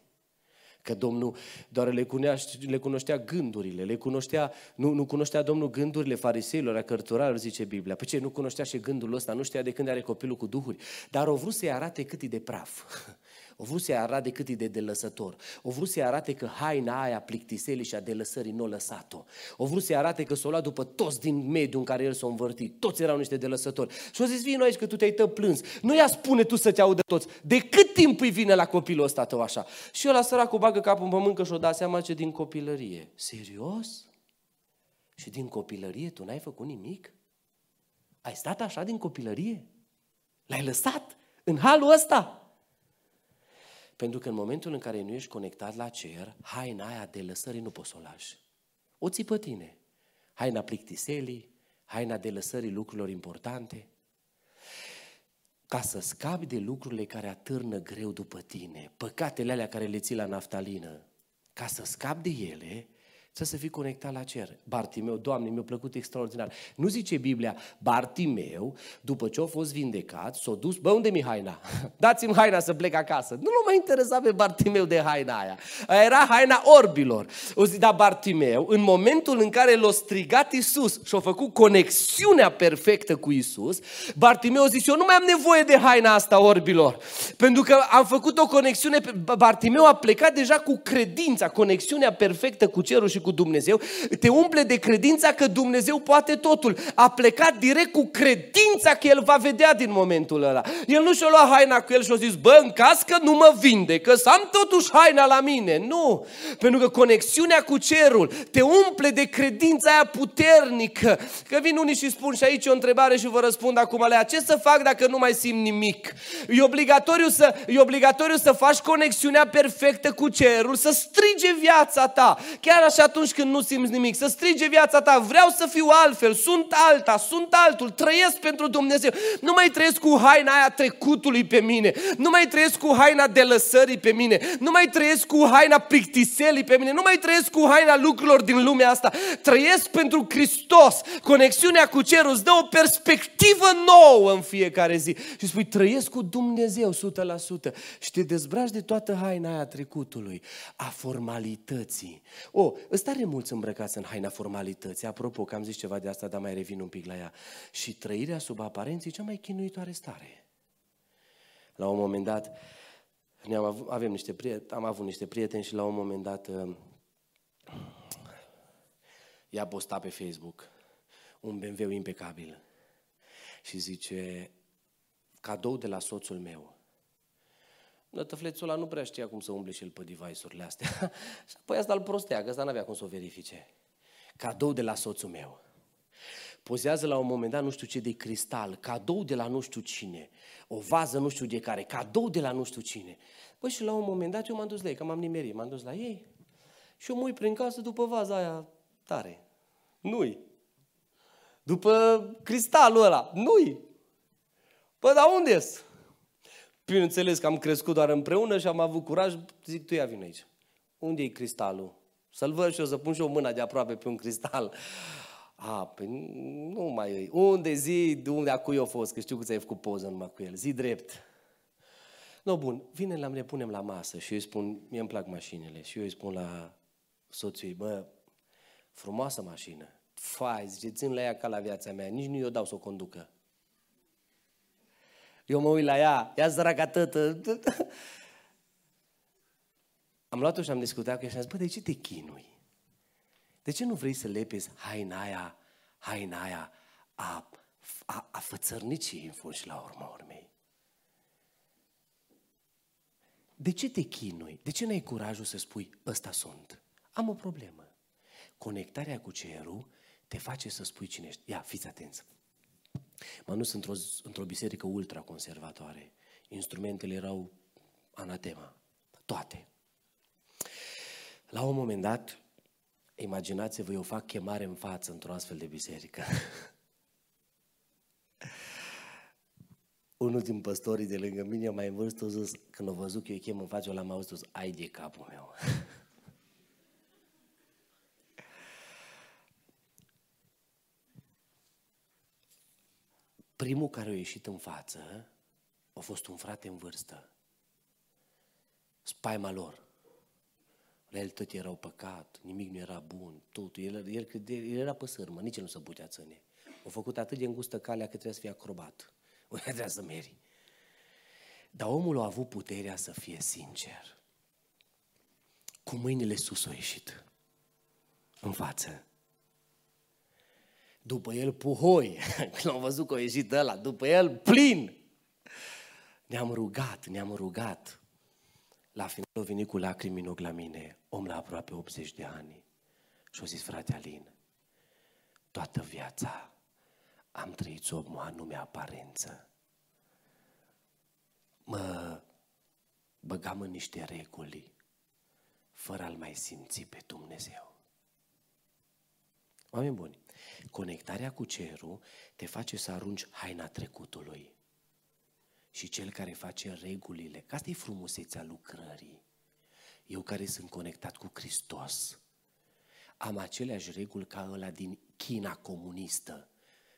Că Domnul doar le cunoștea, le cunoștea gândurile, le cunoștea, nu, nu cunoștea Domnul gândurile fariseilor, a cărturarilor, zice Biblia. Păi ce, nu cunoștea și gândul ăsta, nu știa de când are copilul cu duhuri, dar au vrut să-i arate cât e de praf. O vrut să-i arate cât e de delăsător. O vrut să-i arate că haina aia plictiselii și a delăsării nu o lăsat-o. O vrut să-i arate că s-o luat după toți din mediul în care el s-a învârtit. Toți erau niște delăsători. Și o zis, vii aici că tu te-ai tău plâns. Nu ia spune tu să te audă toți. De cât timp îi vine la copilul ăsta tău așa? Și ăla săracul bagă capul în pământ că și-o da seama ce din copilărie. Serios? Și din copilărie tu n-ai făcut nimic? Ai stat așa din copilărie? L-ai lăsat în halul ăsta? Pentru că în momentul în care nu ești conectat la cer, haina aia de lăsări nu poți să o lași. O ții pe tine. Haina plictiselii, haina de lăsării lucrurilor importante. Ca să scapi de lucrurile care atârnă greu după tine, păcatele alea care le ții la naftalină, ca să scapi de ele, să să fii conectat la cer. Bartimeu, Doamne, mi-a plăcut extraordinar. Nu zice Biblia, Bartimeu, după ce a fost vindecat, s-a dus, bă, unde mi haina? Dați-mi haina să plec acasă. Nu l mai interesa pe Bartimeu de haina aia. Era haina orbilor. O zi, da, Bartimeu, în momentul în care l-a strigat Isus și a făcut conexiunea perfectă cu Isus, Bartimeu a zis, eu nu mai am nevoie de haina asta orbilor. Pentru că am făcut o conexiune, Bartimeu a plecat deja cu credința, conexiunea perfectă cu cerul și cu Dumnezeu, te umple de credința că Dumnezeu poate totul. A plecat direct cu credința că El va vedea din momentul ăla. El nu și-a luat haina cu el și a zis, bă, în caz că nu mă vinde, că să am totuși haina la mine. Nu, pentru că conexiunea cu cerul te umple de credința aia puternică. Că vin unii și spun și aici o întrebare și vă răspund acum la ce să fac dacă nu mai simt nimic? E obligatoriu să, e obligatoriu să faci conexiunea perfectă cu cerul, să strige viața ta. Chiar așa atunci când nu simți nimic, să strige viața ta, vreau să fiu altfel, sunt alta, sunt altul, trăiesc pentru Dumnezeu. Nu mai trăiesc cu haina aia trecutului pe mine, nu mai trăiesc cu haina de lăsării pe mine, nu mai trăiesc cu haina plictiselii pe mine, nu mai trăiesc cu haina lucrurilor din lumea asta. Trăiesc pentru Hristos. Conexiunea cu cerul îți dă o perspectivă nouă în fiecare zi. Și spui, trăiesc cu Dumnezeu 100% și te dezbraci de toată haina aia trecutului, a formalității. O, tare mulți îmbrăcați în haina formalității. Apropo, că am zis ceva de asta, dar mai revin un pic la ea. Și trăirea sub aparență e cea mai chinuitoare stare. La un moment dat, ne-am avut, avem niște prieteni, am avut niște prieteni și la un moment dat uh, i-a postat pe Facebook un BMW impecabil și zice cadou de la soțul meu. Nătăflețul ăla nu prea știa cum să umble și el pe device-urile astea. și apoi asta îl prostea, că ăsta n-avea cum să o verifice. Cadou de la soțul meu. Pozează la un moment dat nu știu ce de cristal, cadou de la nu știu cine, o vază nu știu de care, cadou de la nu știu cine. Păi și la un moment dat eu m-am dus la ei, că m-am nimerit, m-am dus la ei și eu mă uit prin casă după vaza aia tare. Nu-i. După cristalul ăla. Nu-i. Păi, dar unde-s? Bineînțeles că am crescut doar împreună și am avut curaj, zic, tu ia vin aici. Unde e cristalul? Să-l văd și eu, să pun și o mână de aproape pe un cristal. A, păi nu mai e. Unde zi, de unde a cui a fost, că știu că ți-ai făcut poză numai cu el. Zi drept. No, bun, vine la ne punem la masă și eu îi spun, mie îmi plac mașinile și eu îi spun la soțul ei, bă, frumoasă mașină. Fai, zice, țin la ea ca la viața mea, nici nu i-o dau să o conducă. Eu mă uit la ea, ea săraca tătă. Am luat-o și am discutat cu ea și am zis, bă, de ce te chinui? De ce nu vrei să lepezi haina aia, haina aia a, a, a fățărnicii în fund și la urma urmei? De ce te chinui? De ce n-ai curajul să spui, ăsta sunt? Am o problemă. Conectarea cu cerul te face să spui cine ești. Ia, fiți atenți. M-am dus într-o, într-o biserică ultraconservatoare. Instrumentele erau anatema. Toate. La un moment dat, imaginați-vă, eu fac chemare în față într-o astfel de biserică. Unul din păstorii de lângă mine, mai în vârstă, a zis, când a văzut că eu chem în față, l-am auzit, zis, ai de capul meu. Primul care a ieșit în față a fost un frate în vârstă. Spaima lor. La el tot erau păcat, nimic nu era bun, totul. El, el, el era pe sârmă, nici el nu se putea ține. A făcut atât de îngustă calea că trebuie să fie acrobat. O trebuia să meri. Dar omul a avut puterea să fie sincer. Cu mâinile sus a ieșit. În față. După el puhoi, când am văzut că a ieșit ăla, după el plin. Ne-am rugat, ne-am rugat. La final a venit cu lacrimi în ochi la mine, om la aproape 80 de ani. Și a zis, frate Alin, toată viața am trăit sub o anume aparență. Mă băgam în niște reguli, fără a-L mai simți pe Dumnezeu. Oameni buni, conectarea cu cerul te face să arunci haina trecutului și cel care face regulile, că asta e frumusețea lucrării. Eu care sunt conectat cu Hristos, am aceleași reguli ca ăla din China comunistă,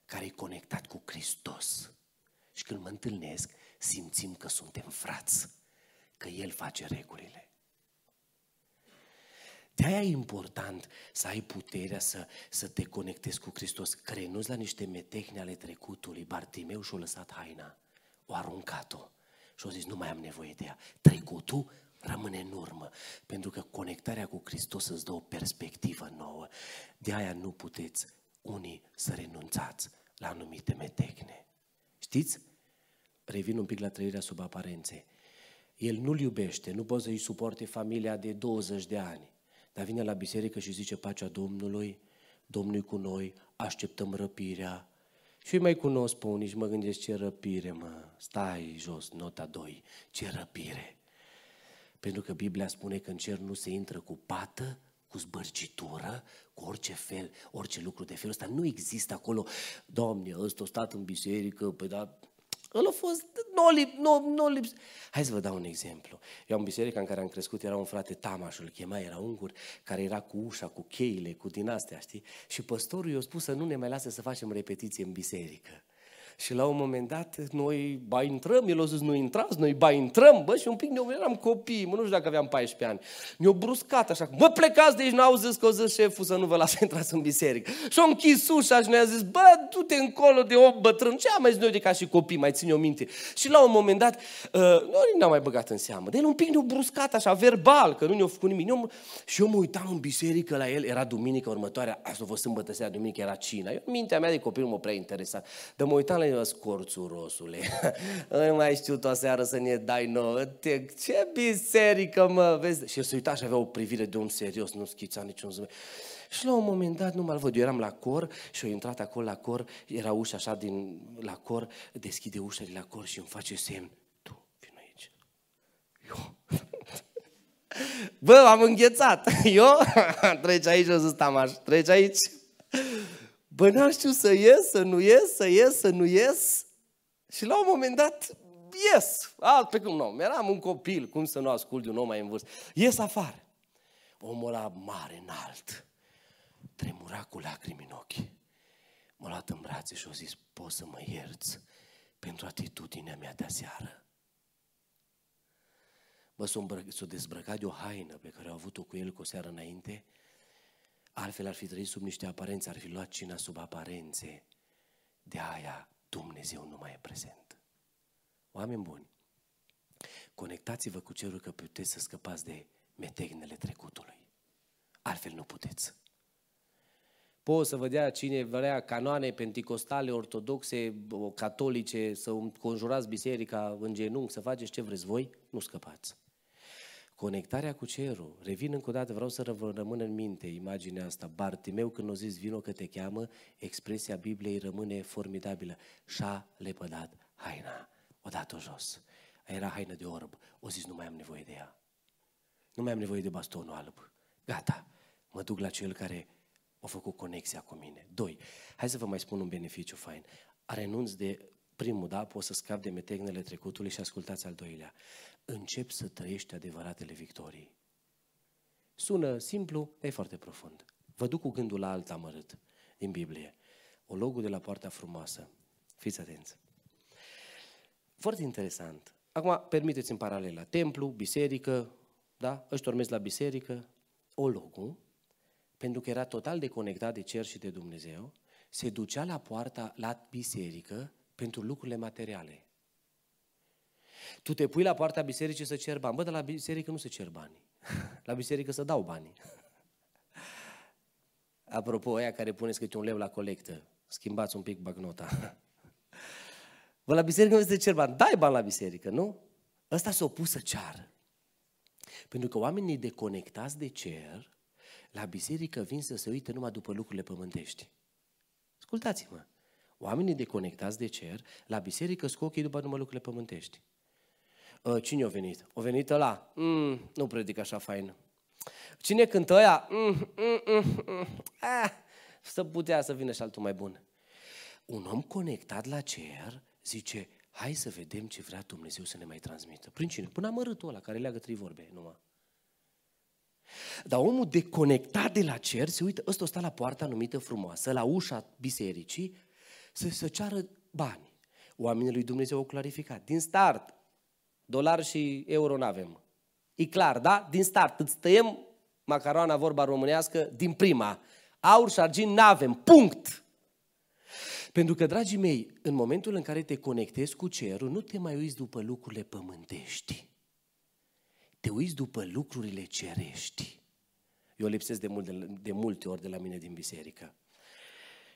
care e conectat cu Hristos. Și când mă întâlnesc, simțim că suntem frați, că El face regulile. De-aia e important să ai puterea să, să te conectezi cu Hristos, că la niște metehne ale trecutului. Bartimeu și-a lăsat haina o aruncat-o și au zis, nu mai am nevoie de ea. Trecutul rămâne în urmă, pentru că conectarea cu Hristos îți dă o perspectivă nouă. De aia nu puteți unii să renunțați la anumite metecne. Știți? Revin un pic la trăirea sub aparențe. El nu-l iubește, nu poate să-i suporte familia de 20 de ani, dar vine la biserică și zice pacea Domnului, Domnul cu noi, așteptăm răpirea, și mai cunosc pe unii și mă gândesc ce răpire, mă. Stai jos, nota 2. Ce răpire. Pentru că Biblia spune că în cer nu se intră cu pată, cu zbărcitură, cu orice fel, orice lucru de felul ăsta. Nu există acolo, Doamne, ăsta a stat în biserică, pe da, el a fost, nu lip, nu, nu lip. Hai să vă dau un exemplu. Eu în biserica în care am crescut era un frate Tamaș, îl chema, era ungur, care era cu ușa, cu cheile, cu din astea, știi? Și păstorul i-a spus să nu ne mai lasă să facem repetiție în biserică. Și la un moment dat, noi ba intrăm, el a zis, nu intrați, noi ba intrăm, bă, și un pic ne eram copii, mă, nu știu dacă aveam 14 ani. Ne-au bruscat așa, mă, plecați de aici, n-au zis că o zis șeful să nu vă lasă intrați în biserică. Și au închis ușa și ne-a zis, bă, du-te încolo de om bătrân, ce am mai zis noi de ca și copii, mai ține o minte. Și la un moment dat, uh, noi n-am mai băgat în seamă, de el un pic ne-au bruscat așa, verbal, că nu ne-au făcut nimic. Eu, și eu mă uitam în biserică la el, era duminică următoarea, asta a fost sâmbătă seara, duminică era cina. Eu, mintea mea de copil nu mă prea interesat. Dar mă uitam la el, scorțurosule. Nu mai știu o seară să ne dai nouă. Te, ce biserică, mă, vezi? Și el se uita și avea o privire de om serios, nu schița niciun zâmbet. Și la un moment dat nu mă văd, eu eram la cor și au intrat acolo la cor, era ușa așa din, la cor, deschide ușa de la cor și îmi face semn. Tu, vin aici. Eu. Bă, am înghețat. Eu? Treci aici, o să stăm Treci aici. Bă, n-am știu să ies, să nu ies, să ies, să nu ies. Și la un moment dat, ies. Alt pe cum nu. Eram un copil, cum să nu ascult de un om mai în vârstă. Ies afară. Omul ăla mare, înalt, tremura cu lacrimi în ochi. M-a luat în brațe și a zis, poți să mă ierți pentru atitudinea mea de aseară. Bă, s-a dezbrăcat de o haină pe care au avut-o cu el cu o seară înainte Altfel ar fi trăit sub niște aparențe, ar fi luat cina sub aparențe. De aia Dumnezeu nu mai e prezent. Oameni buni, conectați-vă cu cerul că puteți să scăpați de metegnele trecutului. Altfel nu puteți. Poți să vă dea cine vrea canoane penticostale, ortodoxe, catolice, să conjurați biserica în genunchi, să faceți ce vreți voi, nu scăpați. Conectarea cu cerul. Revin încă o dată, vreau să vă rămână în minte imaginea asta. Bartimeu când o zis vino că te cheamă, expresia Bibliei rămâne formidabilă. Și-a lepădat haina. O dat-o jos. Era haină de orb. O zis, nu mai am nevoie de ea. Nu mai am nevoie de bastonul alb. Gata, mă duc la cel care a făcut conexia cu mine. Doi, hai să vă mai spun un beneficiu fain. A renunț de primul, da, poți să scapi de metegnele trecutului și ascultați al doilea. Încep să trăiești adevăratele victorii. Sună simplu, e foarte profund. Vă duc cu gândul la alt amărât din Biblie. O logul de la poarta frumoasă. Fiți atenți. Foarte interesant. Acum, permiteți în paralela. Templu, biserică, da? Își dormesc la biserică. O logu, pentru că era total deconectat de cer și de Dumnezeu, se ducea la poarta, la biserică, pentru lucrurile materiale. Tu te pui la poarta bisericii să cer bani. Bă, dar la biserică nu se cer bani. La biserică să dau bani. Apropo, aia care puneți câte un leu la colectă, schimbați un pic bagnota. Bă, la biserică nu se cer bani. Dai bani la biserică, nu? Ăsta s-a opus să ceară. Pentru că oamenii deconectați de cer, la biserică vin să se uite numai după lucrurile pământești. Ascultați-mă. Oamenii deconectați de cer, la biserică scot ochii după numai lucrurile pământești. Ă, cine a venit? A venit ăla? Mm, nu predic așa fain. Cine cântă ăia? Mm, mm, mm, mm. Ah, să putea să vină și altul mai bun. Un om conectat la cer zice, hai să vedem ce vrea Dumnezeu să ne mai transmită. Prin cine? Până amărâtul ăla care leagă trei vorbe numai. Dar omul deconectat de la cer se uită, ăsta stă la poarta numită frumoasă, la ușa bisericii, să se ceară bani. Oamenii lui Dumnezeu au clarificat. Din start, dolar și euro nu avem. E clar, da? Din start, îți tăiem macaroana, vorba românească, din prima. Aur și argint nu avem. Punct! Pentru că, dragii mei, în momentul în care te conectezi cu cerul, nu te mai uiți după lucrurile pământești. Te uiți după lucrurile cerești. Eu lipsesc de, mult, de, de multe ori de la mine din biserică.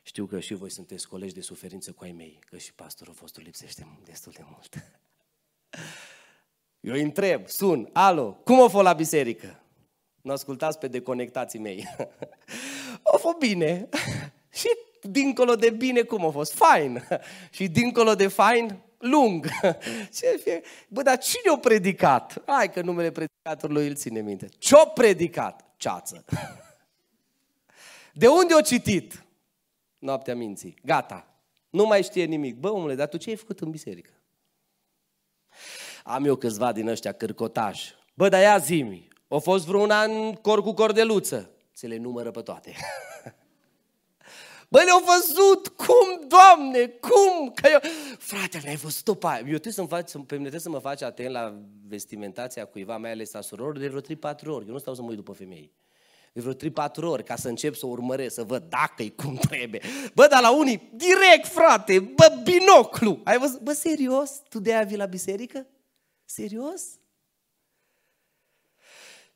Știu că și voi sunteți colegi de suferință cu ai mei, că și pastorul vostru lipsește destul de mult. Eu îi întreb, sun, alo, cum o fost la biserică? Nu ascultați pe deconectații mei. o fost bine. și dincolo de bine, cum a fost? Fain. și dincolo de fain, lung. Bă, dar cine a predicat? Hai că numele predicatorului îl ține minte. Ce-a predicat? Ceață. De unde o citit? Noaptea minții. Gata. Nu mai știe nimic. Bă, omule, dar tu ce ai făcut în biserică? Am eu câțiva din ăștia cârcotași. Bă, dar ia zimi. O fost vreuna în cor cu cordeluță. Se le numără pe toate. Bă, le-au văzut! Cum, Doamne? Cum? Că eu... Frate, le-ai văzut-o pe aia. Eu trebuie să-mi fac, pe mine trebuie să mă faci atent la vestimentația cuiva, mai ales a surorilor, de vreo 3-4 ori. Eu nu stau să mă uit după femei. De vreo 3-4 ori ca să încep să urmăresc, să văd dacă-i cum trebuie. Bă, dar la unii, direct, frate, bă, binoclu. Ai văzut? Bă, serios? Tu de aia vii la biserică? Serios?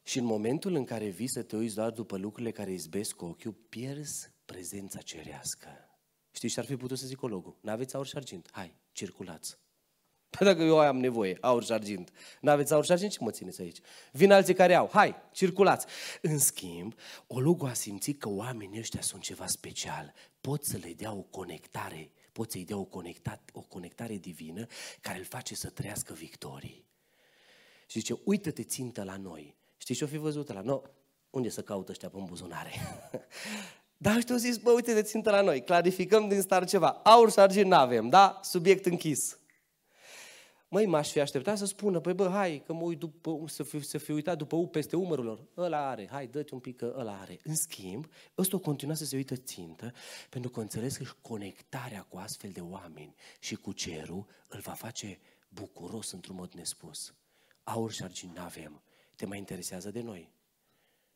Și în momentul în care vii să te uiți doar după lucrurile care izbesc ochiul, pierzi prezența cerească. Știi ce ar fi putut să zic ologul? N-aveți aur și argint? Hai, circulați. Păi dacă eu am nevoie, aur și argint. N-aveți aur și argint, ce mă țineți aici? Vin alții care au, hai, circulați. În schimb, ologul a simțit că oamenii ăștia sunt ceva special. Pot să le dea o conectare, pot să-i dea o, conectat, o conectare divină care îl face să trăiască victorii. Și zice, uită-te țintă la noi. Știi ce-o fi văzut la noi? Unde să caută ăștia pe buzunare? Dar ăștia au zis, bă, uite de țintă la noi, clarificăm din start ceva. Aur și argint n-avem, da? Subiect închis. Măi, m-aș fi așteptat să spună, păi bă, hai, că mă uit după, să, fi, să fi uitat după U peste umărul lor. Ăla are, hai, dă-te un pic că ăla are. În schimb, ăsta o continua să se uită țintă, pentru că înțeles că și conectarea cu astfel de oameni și cu cerul îl va face bucuros într-un mod nespus. Aur și argint n-avem. Te mai interesează de noi?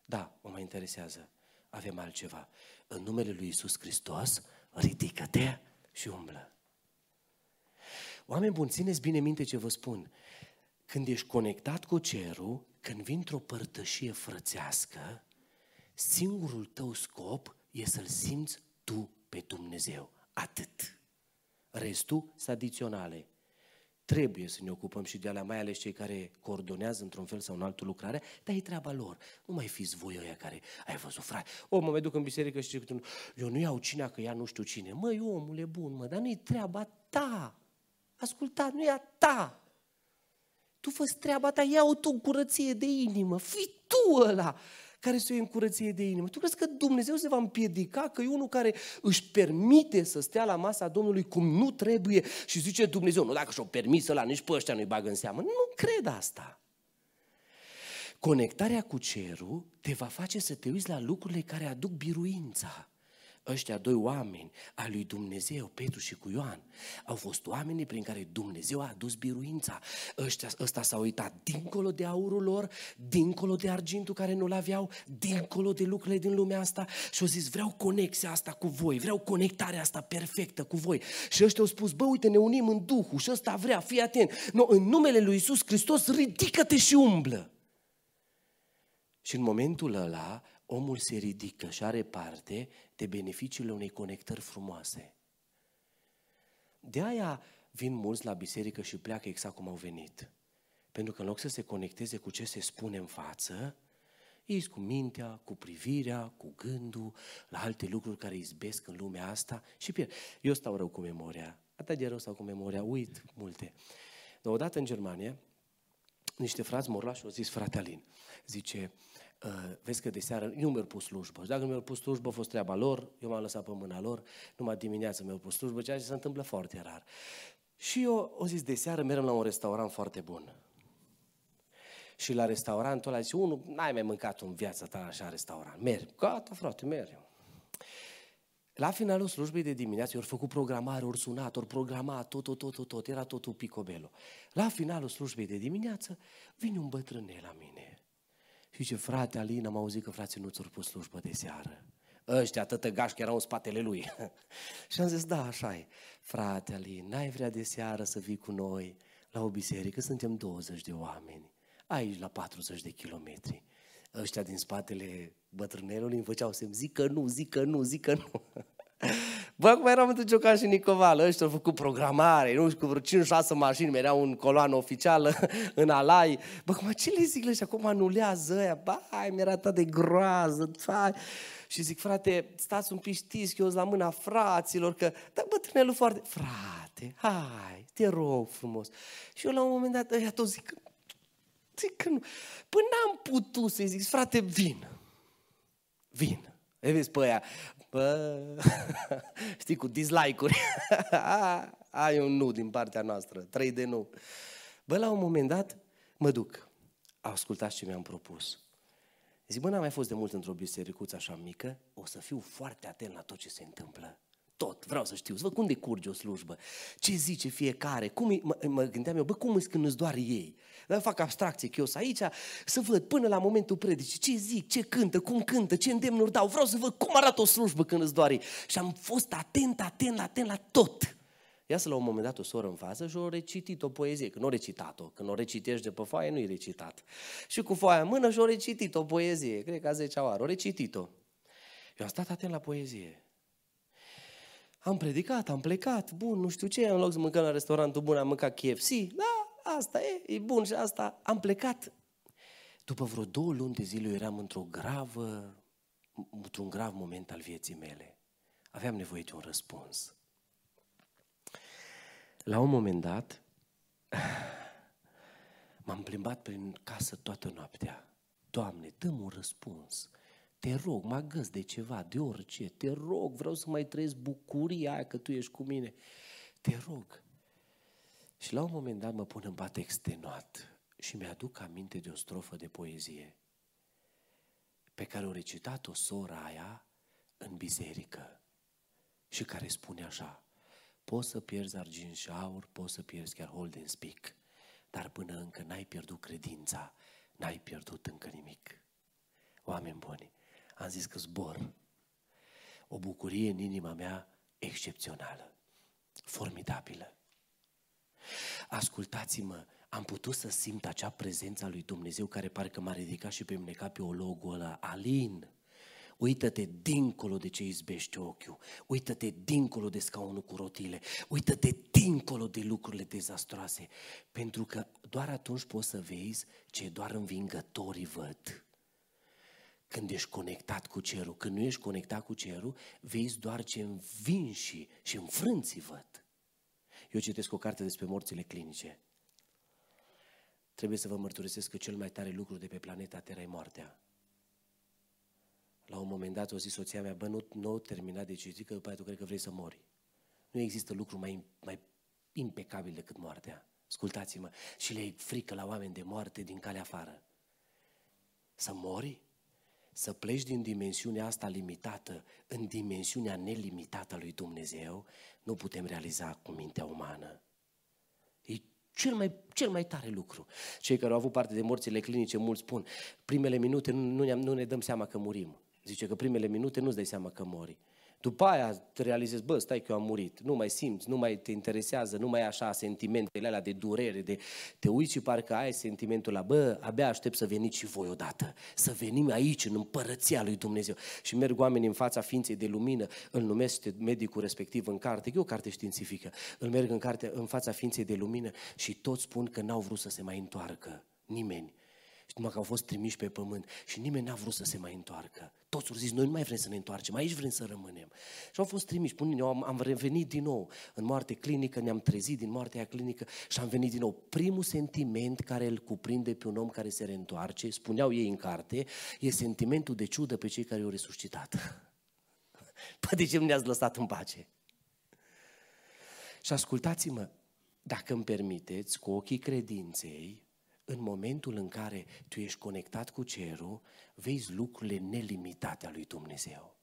Da, mă mai interesează. Avem altceva. În numele lui Isus Hristos, ridică-te și umblă. Oameni buni, țineți bine minte ce vă spun. Când ești conectat cu cerul, când vin într-o părtășie frățească, singurul tău scop e să-L simți tu pe Dumnezeu. Atât. Restul sunt adiționale. trebuie să ne ocupăm și de alea, mai ales cei care coordonează într-un fel sau în altul lucrarea, dar e treaba lor. Nu mai fiți voi ăia care, ai văzut, frate, o, mă mai duc în biserică și zic, eu nu iau cinea că ea nu știu cine. Măi, omule bun, mă, dar nu-i treaba ta. Asculta, nu e a ta. Tu fă treaba ta, ia-o tu în curăție de inimă, fii tu ăla care să o în curăție de inimă. Tu crezi că Dumnezeu se va împiedica că e unul care își permite să stea la masa Domnului cum nu trebuie și zice Dumnezeu, nu dacă și-o permis la nici pe ăștia nu-i bagă în seamă. Nu cred asta. Conectarea cu cerul te va face să te uiți la lucrurile care aduc biruința ăștia doi oameni ai lui Dumnezeu, Petru și cu Ioan, au fost oamenii prin care Dumnezeu a adus biruința. Ăștia, ăsta s-a uitat dincolo de aurul lor, dincolo de argintul care nu-l aveau, dincolo de lucrurile din lumea asta și au zis, vreau conexia asta cu voi, vreau conectarea asta perfectă cu voi. Și ăștia au spus, bă, uite, ne unim în Duhul și ăsta vrea, fii atent. No, în numele lui Isus Hristos, ridică-te și umblă. Și în momentul ăla, omul se ridică și are parte de beneficiile unei conectări frumoase. De aia vin mulți la biserică și pleacă exact cum au venit. Pentru că în loc să se conecteze cu ce se spune în față, ei cu mintea, cu privirea, cu gândul, la alte lucruri care izbesc în lumea asta și pierd. Eu stau rău cu memoria. Atât de rău stau cu memoria, uit multe. Dar odată în Germania, niște frați morlași au zis frate Alin, zice, Uh, vezi că de seară nu mi-au pus slujbă. Și dacă nu mi-au pus slujbă, a fost treaba lor, eu m-am lăsat pe mâna lor, numai dimineața mi-au pus slujbă, ceea ce se întâmplă foarte rar. Și eu o zis, de seară mergem la un restaurant foarte bun. Și la restaurantul ăla zice, unul, n-ai mai mâncat în viața ta așa restaurant. Merg. Gata, frate, merg. La finalul slujbei de dimineață, ori făcut programare, ori sunat, ori programat, tot, tot, tot, tot, tot, era totul picobelo. La finalul slujbei de dimineață, vine un bătrâne la mine și zice, frate Alin, am auzit că frații nu ți-au pus slujbă de seară. Ăștia atâta gașcă erau în spatele lui. și am zis, da, așa e. Frate Alin, n-ai vrea de seară să vii cu noi la o biserică? Suntem 20 de oameni, aici la 40 de kilometri. Ăștia din spatele bătrânelului îmi făceau semn, zică nu, zică nu, zică nu. Bă, cum eram într Ciocan și Nicoval, ăștia au făcut programare, nu știu, cu vreo 5-6 mașini, erau în coloană oficială, în alai. Bă, cum ce le zic ăștia, cum anulează ăia? Bai, mi-era atât de groază, fai. Și zic, frate, stați un pic, știți că eu la mâna fraților, că, da, bătrânelul foarte, frate, hai, te rog frumos. Și eu la un moment dat, ăia tot zic, zic că nu. Păi n-am putut să-i zic, frate, vin. Vin. E vezi pe aia, Bă, știi, cu dislike-uri. Ai un nu din partea noastră, trei de nu. Bă, la un moment dat, mă duc. Ascultați ce mi-am propus. Zic, bă, n-am mai fost de mult într-o bisericuță așa mică, o să fiu foarte atent la tot ce se întâmplă. Tot, vreau să știu, să văd cum decurge o slujbă, ce zice fiecare, cum mă, mă gândeam eu, bă, cum îți când îți doar ei? Dar fac abstracție că eu sunt aici să văd până la momentul predicii ce zic, ce cântă, cum cântă, ce îndemnuri dau, vreau să văd cum arată o slujbă când îți doare. Și am fost atent, atent, atent la tot. Iasă la un moment dat o soră în față și o recitit o poezie, că nu o recitat-o, când o recitești de pe foaie nu-i recitat. Și cu foaia în mână și o recitit o poezie, cred că a 10 oară, o recitit-o. Eu am stat atent la poezie. Am predicat, am plecat, bun, nu știu ce, în loc să mâncăm la restaurantul bun, am mâncat KFC, da, asta e, e bun și asta. Am plecat. După vreo două luni de zile eu eram într-o gravă, într-un grav moment al vieții mele. Aveam nevoie de un răspuns. La un moment dat, m-am plimbat prin casă toată noaptea. Doamne, dă un răspuns. Te rog, mă găs de ceva, de orice. Te rog, vreau să mai trăiesc bucuria aia că tu ești cu mine. Te rog. Și la un moment dat mă pun în pat extenuat și mi-aduc aminte de o strofă de poezie pe care o recitat-o sora aia în biserică și care spune așa Poți să pierzi argint și aur, poți să pierzi chiar Holden Speak, dar până încă n-ai pierdut credința, n-ai pierdut încă nimic. Oameni buni, am zis că zbor. O bucurie în inima mea excepțională, formidabilă. Ascultați-mă, am putut să simt acea prezență a lui Dumnezeu care parcă m-a ridicat și pe mine ca pe o logo ăla, Alin, Uită-te dincolo de ce izbește ochiul. Uită-te dincolo de scaunul cu rotile. Uită-te dincolo de lucrurile dezastroase. Pentru că doar atunci poți să vezi ce doar învingătorii văd. Când ești conectat cu cerul, când nu ești conectat cu cerul, vezi doar ce învinși și înfrânții văd. Eu citesc o carte despre morțile clinice. Trebuie să vă mărturisesc că cel mai tare lucru de pe planeta Terra e moartea. La un moment dat o zis soția mea, bă, nu, nu terminat de citit, că după aia tu cred că vrei să mori. Nu există lucru mai, mai impecabil decât moartea. Ascultați-mă, și le e frică la oameni de moarte din calea afară. Să mori? Să pleci din dimensiunea asta limitată în dimensiunea nelimitată a lui Dumnezeu, nu putem realiza cu mintea umană. E cel mai, cel mai tare lucru. Cei care au avut parte de morțile clinice, mulți spun, primele minute nu, nu, nu ne dăm seama că murim. Zice că primele minute nu-ți dai seama că mori. După aia te realizezi, bă, stai că eu am murit. Nu mai simți, nu mai te interesează, nu mai ai așa sentimentele alea de durere, de te uiți și parcă ai sentimentul la, bă, abia aștept să veniți și voi odată. Să venim aici, în împărăția lui Dumnezeu. Și merg oameni în fața ființei de lumină, îl numește medicul respectiv în carte, e o carte științifică, îl merg în, carte, în fața ființei de lumină și toți spun că n-au vrut să se mai întoarcă. Nimeni. Și numai că au fost trimiși pe pământ și nimeni n-a vrut să se mai întoarcă. Toți au zis, noi nu mai vrem să ne întoarcem, aici vrem să rămânem. Și au fost trimiși, până eu am, am revenit din nou în moarte clinică, ne-am trezit din moartea clinică și am venit din nou. Primul sentiment care îl cuprinde pe un om care se reîntoarce, spuneau ei în carte, e sentimentul de ciudă pe cei care au resuscitat. Păi de ce nu ne-ați lăsat în pace? Și ascultați-mă, dacă îmi permiteți, cu ochii credinței, în momentul în care tu ești conectat cu cerul, vezi lucrurile nelimitate a lui Dumnezeu.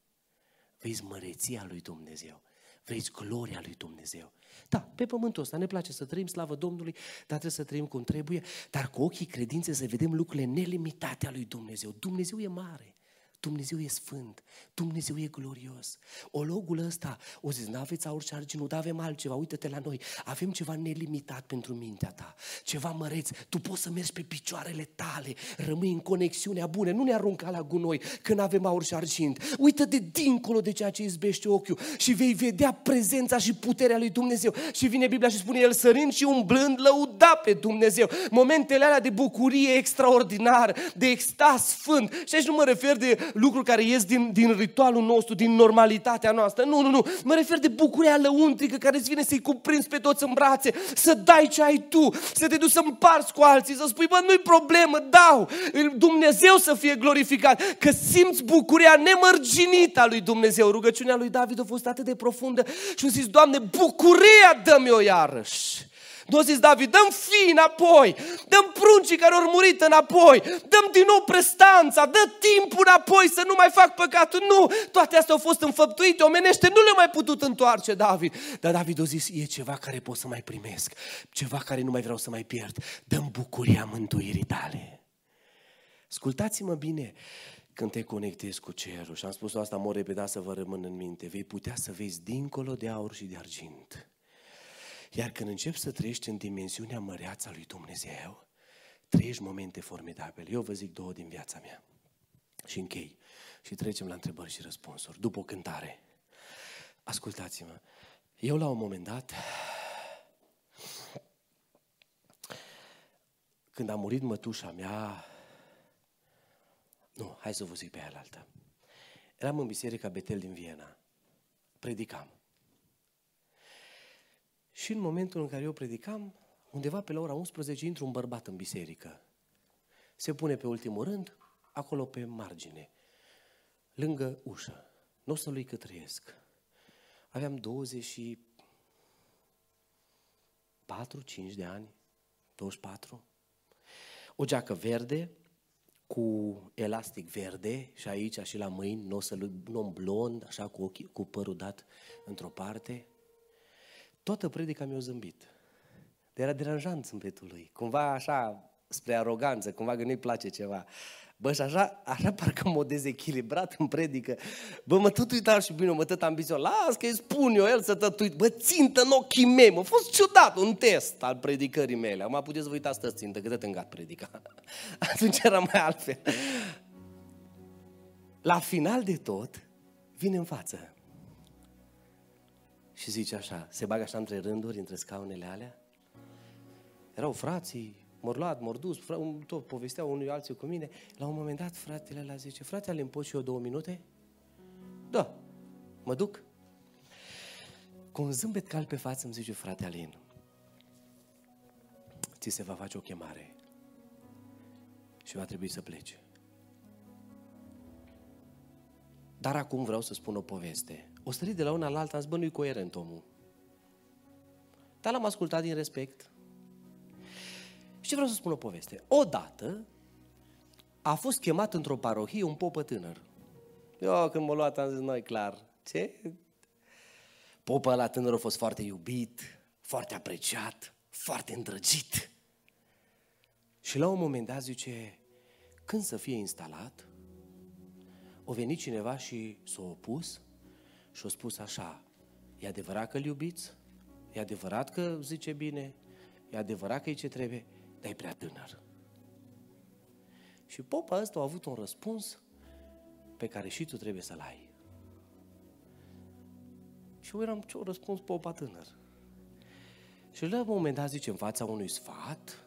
Vezi măreția lui Dumnezeu. Vezi gloria lui Dumnezeu. Da, pe pământul ăsta ne place să trăim slavă Domnului, dar trebuie să trăim cum trebuie, dar cu ochii credințe să vedem lucrurile nelimitate a lui Dumnezeu. Dumnezeu e mare. Dumnezeu e sfânt, Dumnezeu e glorios. Ologul ăsta, o zis, nu aveți aur și argint, nu, dar avem altceva, uite-te la noi. Avem ceva nelimitat pentru mintea ta, ceva măreț. Tu poți să mergi pe picioarele tale, rămâi în conexiunea bună, nu ne arunca la gunoi când avem aur și argint. Uită-te dincolo de ceea ce izbește ochiul și vei vedea prezența și puterea lui Dumnezeu. Și vine Biblia și spune, el sărind și umblând, lăuda pe Dumnezeu. Momentele alea de bucurie extraordinar, de extaz sfânt. Și aici nu mă refer de lucruri care ies din, din ritualul nostru, din normalitatea noastră. Nu, nu, nu. Mă refer de bucuria lăuntrică care îți vine să-i cuprinzi pe toți în brațe, să dai ce ai tu, să te duci să împarți cu alții, să spui, bă, nu-i problemă, dau. Dumnezeu să fie glorificat, că simți bucuria nemărginită a lui Dumnezeu. Rugăciunea lui David a fost atât de profundă și a zis, Doamne, bucuria dă-mi-o iarăși. Nu zis David, dăm fii înapoi, dăm pruncii care au murit înapoi, dăm din nou prestanța, dă timpul înapoi să nu mai fac păcatul. Nu, toate astea au fost înfăptuite, omenește, nu le mai putut întoarce David. Dar David a zis, e ceva care pot să mai primesc, ceva care nu mai vreau să mai pierd. Dăm bucuria mântuirii tale. Ascultați-mă bine, când te conectezi cu cerul, și am spus asta, mă repetat să vă rămân în minte, vei putea să vezi dincolo de aur și de argint iar când începi să trăiești în dimensiunea măreața lui Dumnezeu, trăiești momente formidabile. Eu vă zic două din viața mea. Și închei. Și trecem la întrebări și răspunsuri. După o cântare. Ascultați-mă. Eu la un moment dat, când a murit mătușa mea, nu, hai să vă zic pe aia altă. Eram în biserica Betel din Viena. Predicam. Și în momentul în care eu predicam, undeva pe la ora 11 intru un bărbat în biserică. Se pune pe ultimul rând, acolo pe margine, lângă ușă. Nu o să lui că trăiesc. Aveam 24, 5 de ani, 24. O geacă verde, cu elastic verde și aici și la mâini, nu o să nu blond, așa cu, ochii, cu părul dat într-o parte, Toată predica mi-a zâmbit. De era deranjant zâmbetul lui. Cumva așa, spre aroganță, cumva că nu-i place ceva. Bă, și așa, așa parcă m-a dezechilibrat în predică. Bă, mă tot uitam și bine, mă tot ambițion. Las că îi spun eu, el să tătuit. Bă, țintă în ochii mei. Mă, a fost ciudat, un test al predicării mele. Acum puteți să vă uitați să țintă, că tot îngat predica. Atunci era mai altfel. la final de tot, vine în față. Și zice așa, se bagă așa între rânduri, între scaunele alea. Erau frații, m-au luat, m dus, tot povesteau unui alții cu mine. La un moment dat, fratele ăla zice, frate, ale pot și eu două minute? Da, mă duc. Cu un zâmbet cal pe față îmi zice, frate Alin, ți se va face o chemare și va trebui să pleci. Dar acum vreau să spun o poveste. O stărit de la una la alta, am zis, bă, nu-i coerent omul. Dar l-am ascultat din respect. Și vreau să spun o poveste. Odată a fost chemat într-o parohie un popă tânăr. Eu când m-a luat am zis, noi clar, ce? Popă la tânăr a fost foarte iubit, foarte apreciat, foarte îndrăgit. Și la un moment dat zice, când să fie instalat, o venit cineva și s-a opus și a spus așa, e adevărat că-l iubiți? E adevărat că zice bine? E adevărat că e ce trebuie? Dar e prea tânăr. Și popa ăsta a avut un răspuns pe care și tu trebuie să-l ai. Și eu eram ce-o răspuns popa tânăr. Și la un moment dat zice în fața unui sfat,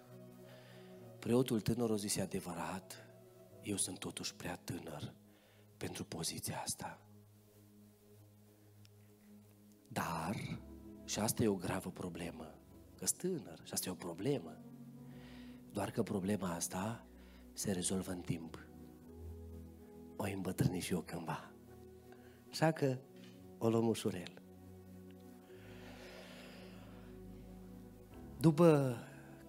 preotul tânăr o zis, adevărat, eu sunt totuși prea tânăr pentru poziția asta. Dar, și asta e o gravă problemă, că tânăr și asta e o problemă, doar că problema asta se rezolvă în timp. O îmbătrâni și eu cândva. Așa că o luăm ușurel. După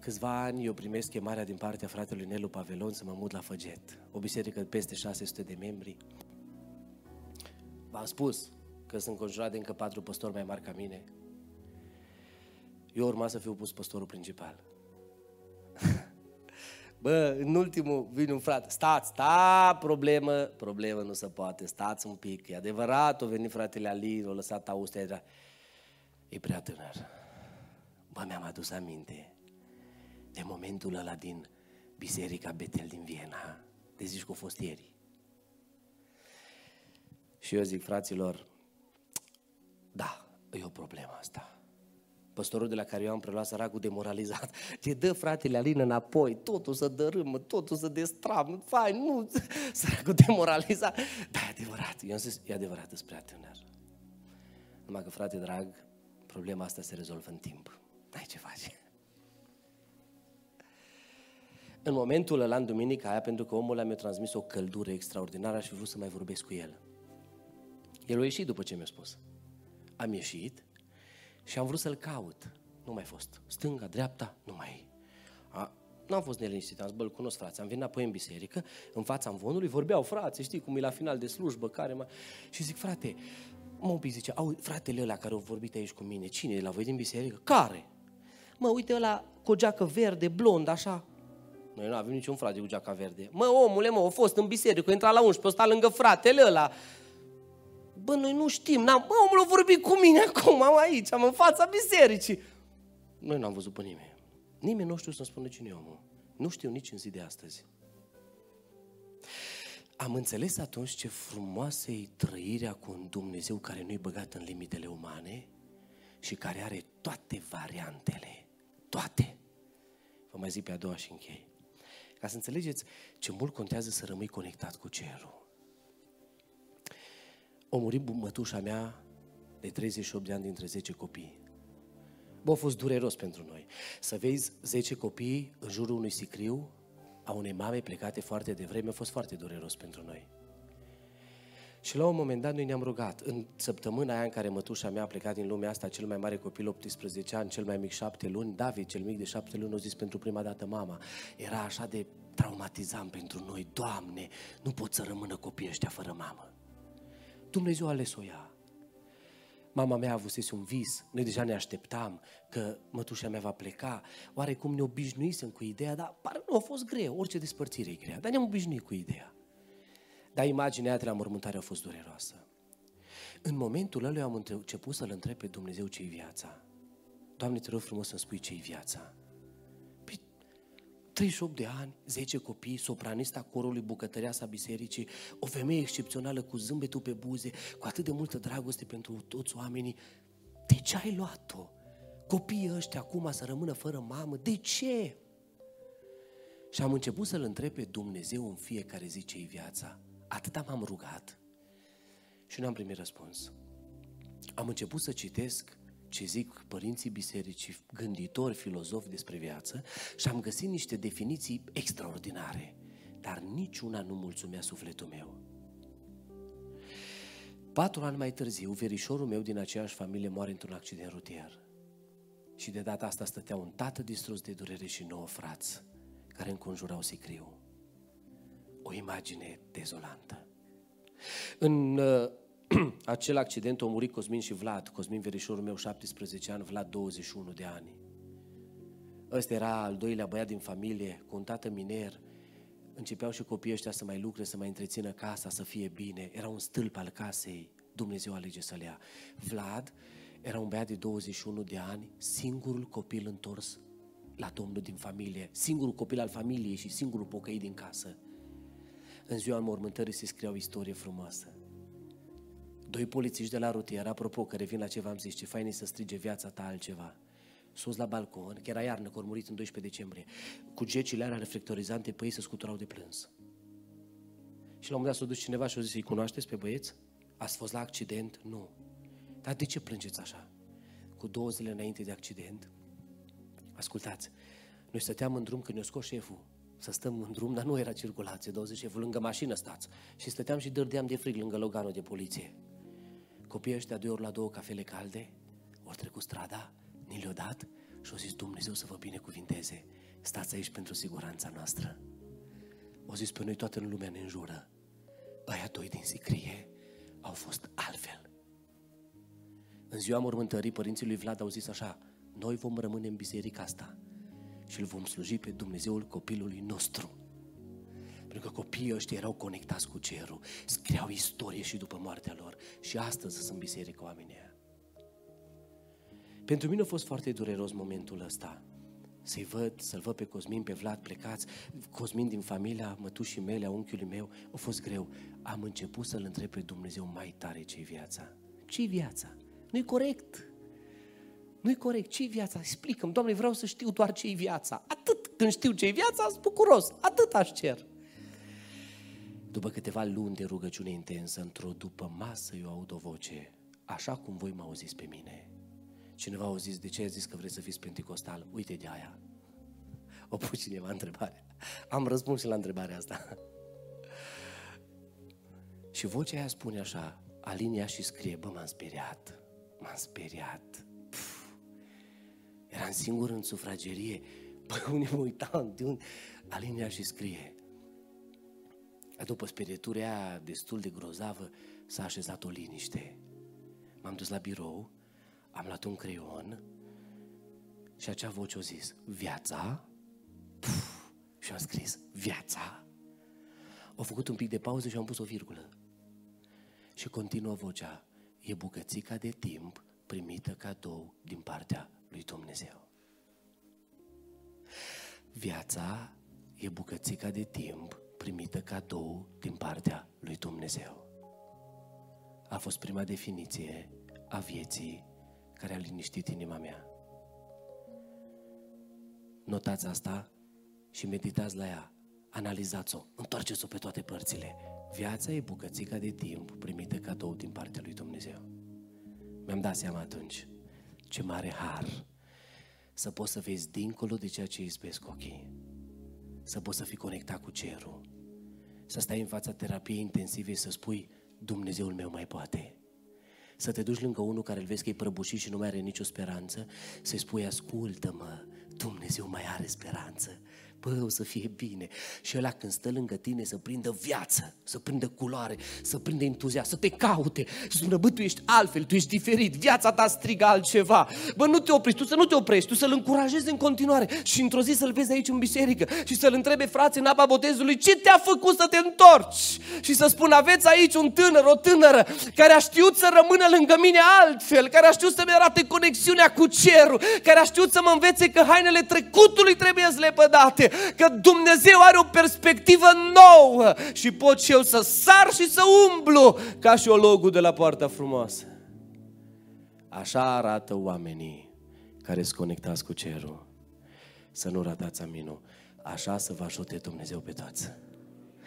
câțiva ani eu primesc chemarea din partea fratelui Nelu Pavelon să mă mut la Făget, o biserică de peste 600 de membri. V-am spus că sunt conjurat de încă patru păstori mai mari ca mine. Eu urma să fiu pus păstorul principal. Bă, în ultimul vine un frate, stați, sta, problemă, problemă nu se poate, stați un pic, e adevărat, o venit fratele Alin, o lăsat Austria, e prea tânăr. Bă, mi-am adus aminte de momentul ăla din Biserica Betel din Viena, de zici că a fost ieri. Și eu zic, fraților, da, e o problemă asta. Păstorul de la care eu am preluat săracul demoralizat, ce dă fratele Alin înapoi, totul să dărâmă, totul să destram, fai, nu, săracul demoralizat. Da, e adevărat, eu am zis, e adevărat, îți prea tânăr. Numai că, frate drag, problema asta se rezolvă în timp. N-ai ce face. În momentul ăla, în duminica aia, pentru că omul ăla mi-a transmis o căldură extraordinară și vrut să mai vorbesc cu el. El a ieșit după ce mi-a spus. Am ieșit și am vrut să-l caut. Nu mai fost. Stânga, dreapta, nu mai a, N-am fost neliniștit, am zis, bă, cunosc frații. Am venit apoi în biserică, în fața învonului, vorbeau frații, știi cum e la final de slujbă, care mă... Și zic, frate, mă un pic, zice, au, fratele ăla care a vorbit aici cu mine, cine e la voi din biserică? Care? Mă, uite ăla cu o geacă verde, blond, așa. Noi nu avem niciun frate cu geaca verde. Mă, omule, mă, a fost în biserică, a intrat la 11, sta lângă fratele ăla. Bă, noi nu știm, n-am, bă, omul a vorbit cu mine acum, am aici, am în fața bisericii. Noi n-am văzut pe nimeni. Nimeni nu știu să-mi spună cine e omul. Nu știu nici în zi de astăzi. Am înțeles atunci ce frumoasă e trăirea cu un Dumnezeu care nu-i băgat în limitele umane și care are toate variantele. Toate. Vă mai zic pe a doua și închei. Ca să înțelegeți ce mult contează să rămâi conectat cu cerul. O murit mătușa mea de 38 de ani dintre 10 copii. Bă, a fost dureros pentru noi. Să vezi 10 copii în jurul unui sicriu a unei mame plecate foarte devreme a fost foarte dureros pentru noi. Și la un moment dat noi ne-am rugat. În săptămâna aia în care mătușa mea a plecat din lumea asta, cel mai mare copil, 18 ani, cel mai mic 7 luni, David, cel mic de 7 luni, a zis pentru prima dată mama. Era așa de traumatizant pentru noi. Doamne, nu pot să rămână copiii ăștia fără mamă. Dumnezeu a ales-o ea. Mama mea a avut un vis, noi deja ne așteptam că mătușa mea va pleca, oarecum ne obișnuisem cu ideea, dar pare nu a fost greu, orice despărțire e grea, dar ne-am obișnuit cu ideea. Dar imaginea de la mormântare a fost dureroasă. În momentul ăla eu am început să-L întreb pe Dumnezeu ce-i viața. Doamne, te rog frumos să-mi spui ce-i viața. Păi, 38 de ani, 10 copii, sopranista corului, bucătăreasa bisericii, o femeie excepțională cu zâmbetul pe buze, cu atât de multă dragoste pentru toți oamenii. De ce ai luat-o? Copiii ăștia acum să rămână fără mamă? De ce? Și am început să-L întreb pe Dumnezeu în fiecare zi ce-i viața. Atâta m-am rugat și nu am primit răspuns. Am început să citesc ce zic părinții bisericii, gânditori, filozofi despre viață și am găsit niște definiții extraordinare, dar niciuna nu mulțumea sufletul meu. Patru ani mai târziu, verișorul meu din aceeași familie moare într-un accident rutier. Și de data asta stătea un tată distrus de durere și nouă frați care înconjurau sicriu. O imagine dezolantă. În uh, acel accident au murit Cosmin și Vlad. Cosmin, verișorul meu, 17 ani, Vlad, 21 de ani. Ăsta era al doilea băiat din familie, cu un tată miner. Începeau și copiii ăștia să mai lucre, să mai întrețină casa, să fie bine. Era un stâlp al casei. Dumnezeu alege să-l ia. Vlad era un băiat de 21 de ani, singurul copil întors la Domnul din familie, singurul copil al familiei și singurul pocăit din casă. În ziua mormântării se scria o istorie frumoasă. Doi polițiști de la rutier, apropo, că revin la ce v-am zis, ce fain e să strige viața ta altceva. Sus la balcon, că era iarnă, că au murit în 12 decembrie, cu gecile alea reflectorizante pe ei se scuturau de plâns. Și la un moment dat s-a dus cineva și a zis, îi cunoașteți pe băieți? Ați fost la accident? Nu. Dar de ce plângeți așa? Cu două zile înainte de accident, ascultați, noi stăteam în drum când ne-a scos șeful să stăm în drum, dar nu era circulație, 20 șeful, lângă mașină stați. Și stăteam și dărdeam de frig lângă loganul de poliție. Copiii ăștia de ori la două cafele calde, ori trecut strada, ni le-au dat și au zis Dumnezeu să vă binecuvinteze. Stați aici pentru siguranța noastră. O zis pe noi toată lumea ne înjură. Aia doi din sicrie au fost altfel. În ziua mormântării, părinții lui Vlad au zis așa, noi vom rămâne în biserica asta și îl vom sluji pe Dumnezeul copilului nostru. Pentru că copiii ăștia erau conectați cu cerul, scriau istorie și după moartea lor. Și astăzi sunt biserică oamenii aia. Pentru mine a fost foarte dureros momentul ăsta. Să-i văd, să-l văd pe Cosmin, pe Vlad plecați, Cosmin din familia mătușii mele, a unchiului meu, a fost greu. Am început să-l întreb pe Dumnezeu mai tare ce-i viața. Ce-i viața? Nu-i corect. Nu-i corect. Ce-i viața? Explică-mi, Doamne, vreau să știu doar ce-i viața. Atât. Când știu ce-i viața, sunt bucuros. Atât aș cer. După câteva luni de rugăciune intensă, într-o după masă, eu aud o voce, așa cum voi mă auziți pe mine. Cineva a zis, de ce ai zis că vrei să fiți pentecostal? Uite de aia. O pus cineva întrebarea. Am răspuns și la întrebarea asta. și vocea aia spune așa, alinia și scrie, bă, m-am speriat, m-am speriat. Puf. Eram singur în sufragerie, bă, unde mă uitam, de unde? Alinia și scrie, după spirietura aia destul de grozavă, s-a așezat o liniște. M-am dus la birou, am luat un creion și acea voce a zis, viața? Puf, și am scris, viața? Au făcut un pic de pauză și am pus o virgulă. Și continuă vocea, e bucățica de timp primită cadou din partea lui Dumnezeu. Viața e bucățica de timp primită cadou din partea lui Dumnezeu. A fost prima definiție a vieții care a liniștit inima mea. Notați asta și meditați la ea, analizați-o, întoarceți-o pe toate părțile. Viața e bucățica de timp primită cadou din partea lui Dumnezeu. Mi-am dat seama atunci ce mare har să poți să vezi dincolo de ceea ce izbesc ochii să poți să fii conectat cu cerul, să stai în fața terapiei intensive și să spui, Dumnezeul meu mai poate. Să te duci lângă unul care îl vezi că e prăbușit și nu mai are nicio speranță, să-i spui, ascultă-mă, Dumnezeu mai are speranță bă, o să fie bine. Și ăla când stă lângă tine să prindă viață, să prindă culoare, să prindă entuziasm, să te caute, să spună, bă, tu ești altfel, tu ești diferit, viața ta strigă altceva. Bă, nu te oprești, tu să nu te oprești, tu să-l încurajezi în continuare și într-o zi să-l vezi aici în biserică și să-l întrebe frați în apa botezului, ce te-a făcut să te întorci? Și să spună, aveți aici un tânăr, o tânără care a știut să rămână lângă mine altfel, care a știut să-mi arate conexiunea cu cerul, care a știut să mă învețe că hainele trecutului trebuie lepădate, că Dumnezeu are o perspectivă nouă și pot și eu să sar și să umblu ca și o logu de la poarta frumoasă. Așa arată oamenii care sunt conectați cu cerul. Să nu ratați aminul. Așa să vă ajute Dumnezeu pe toți.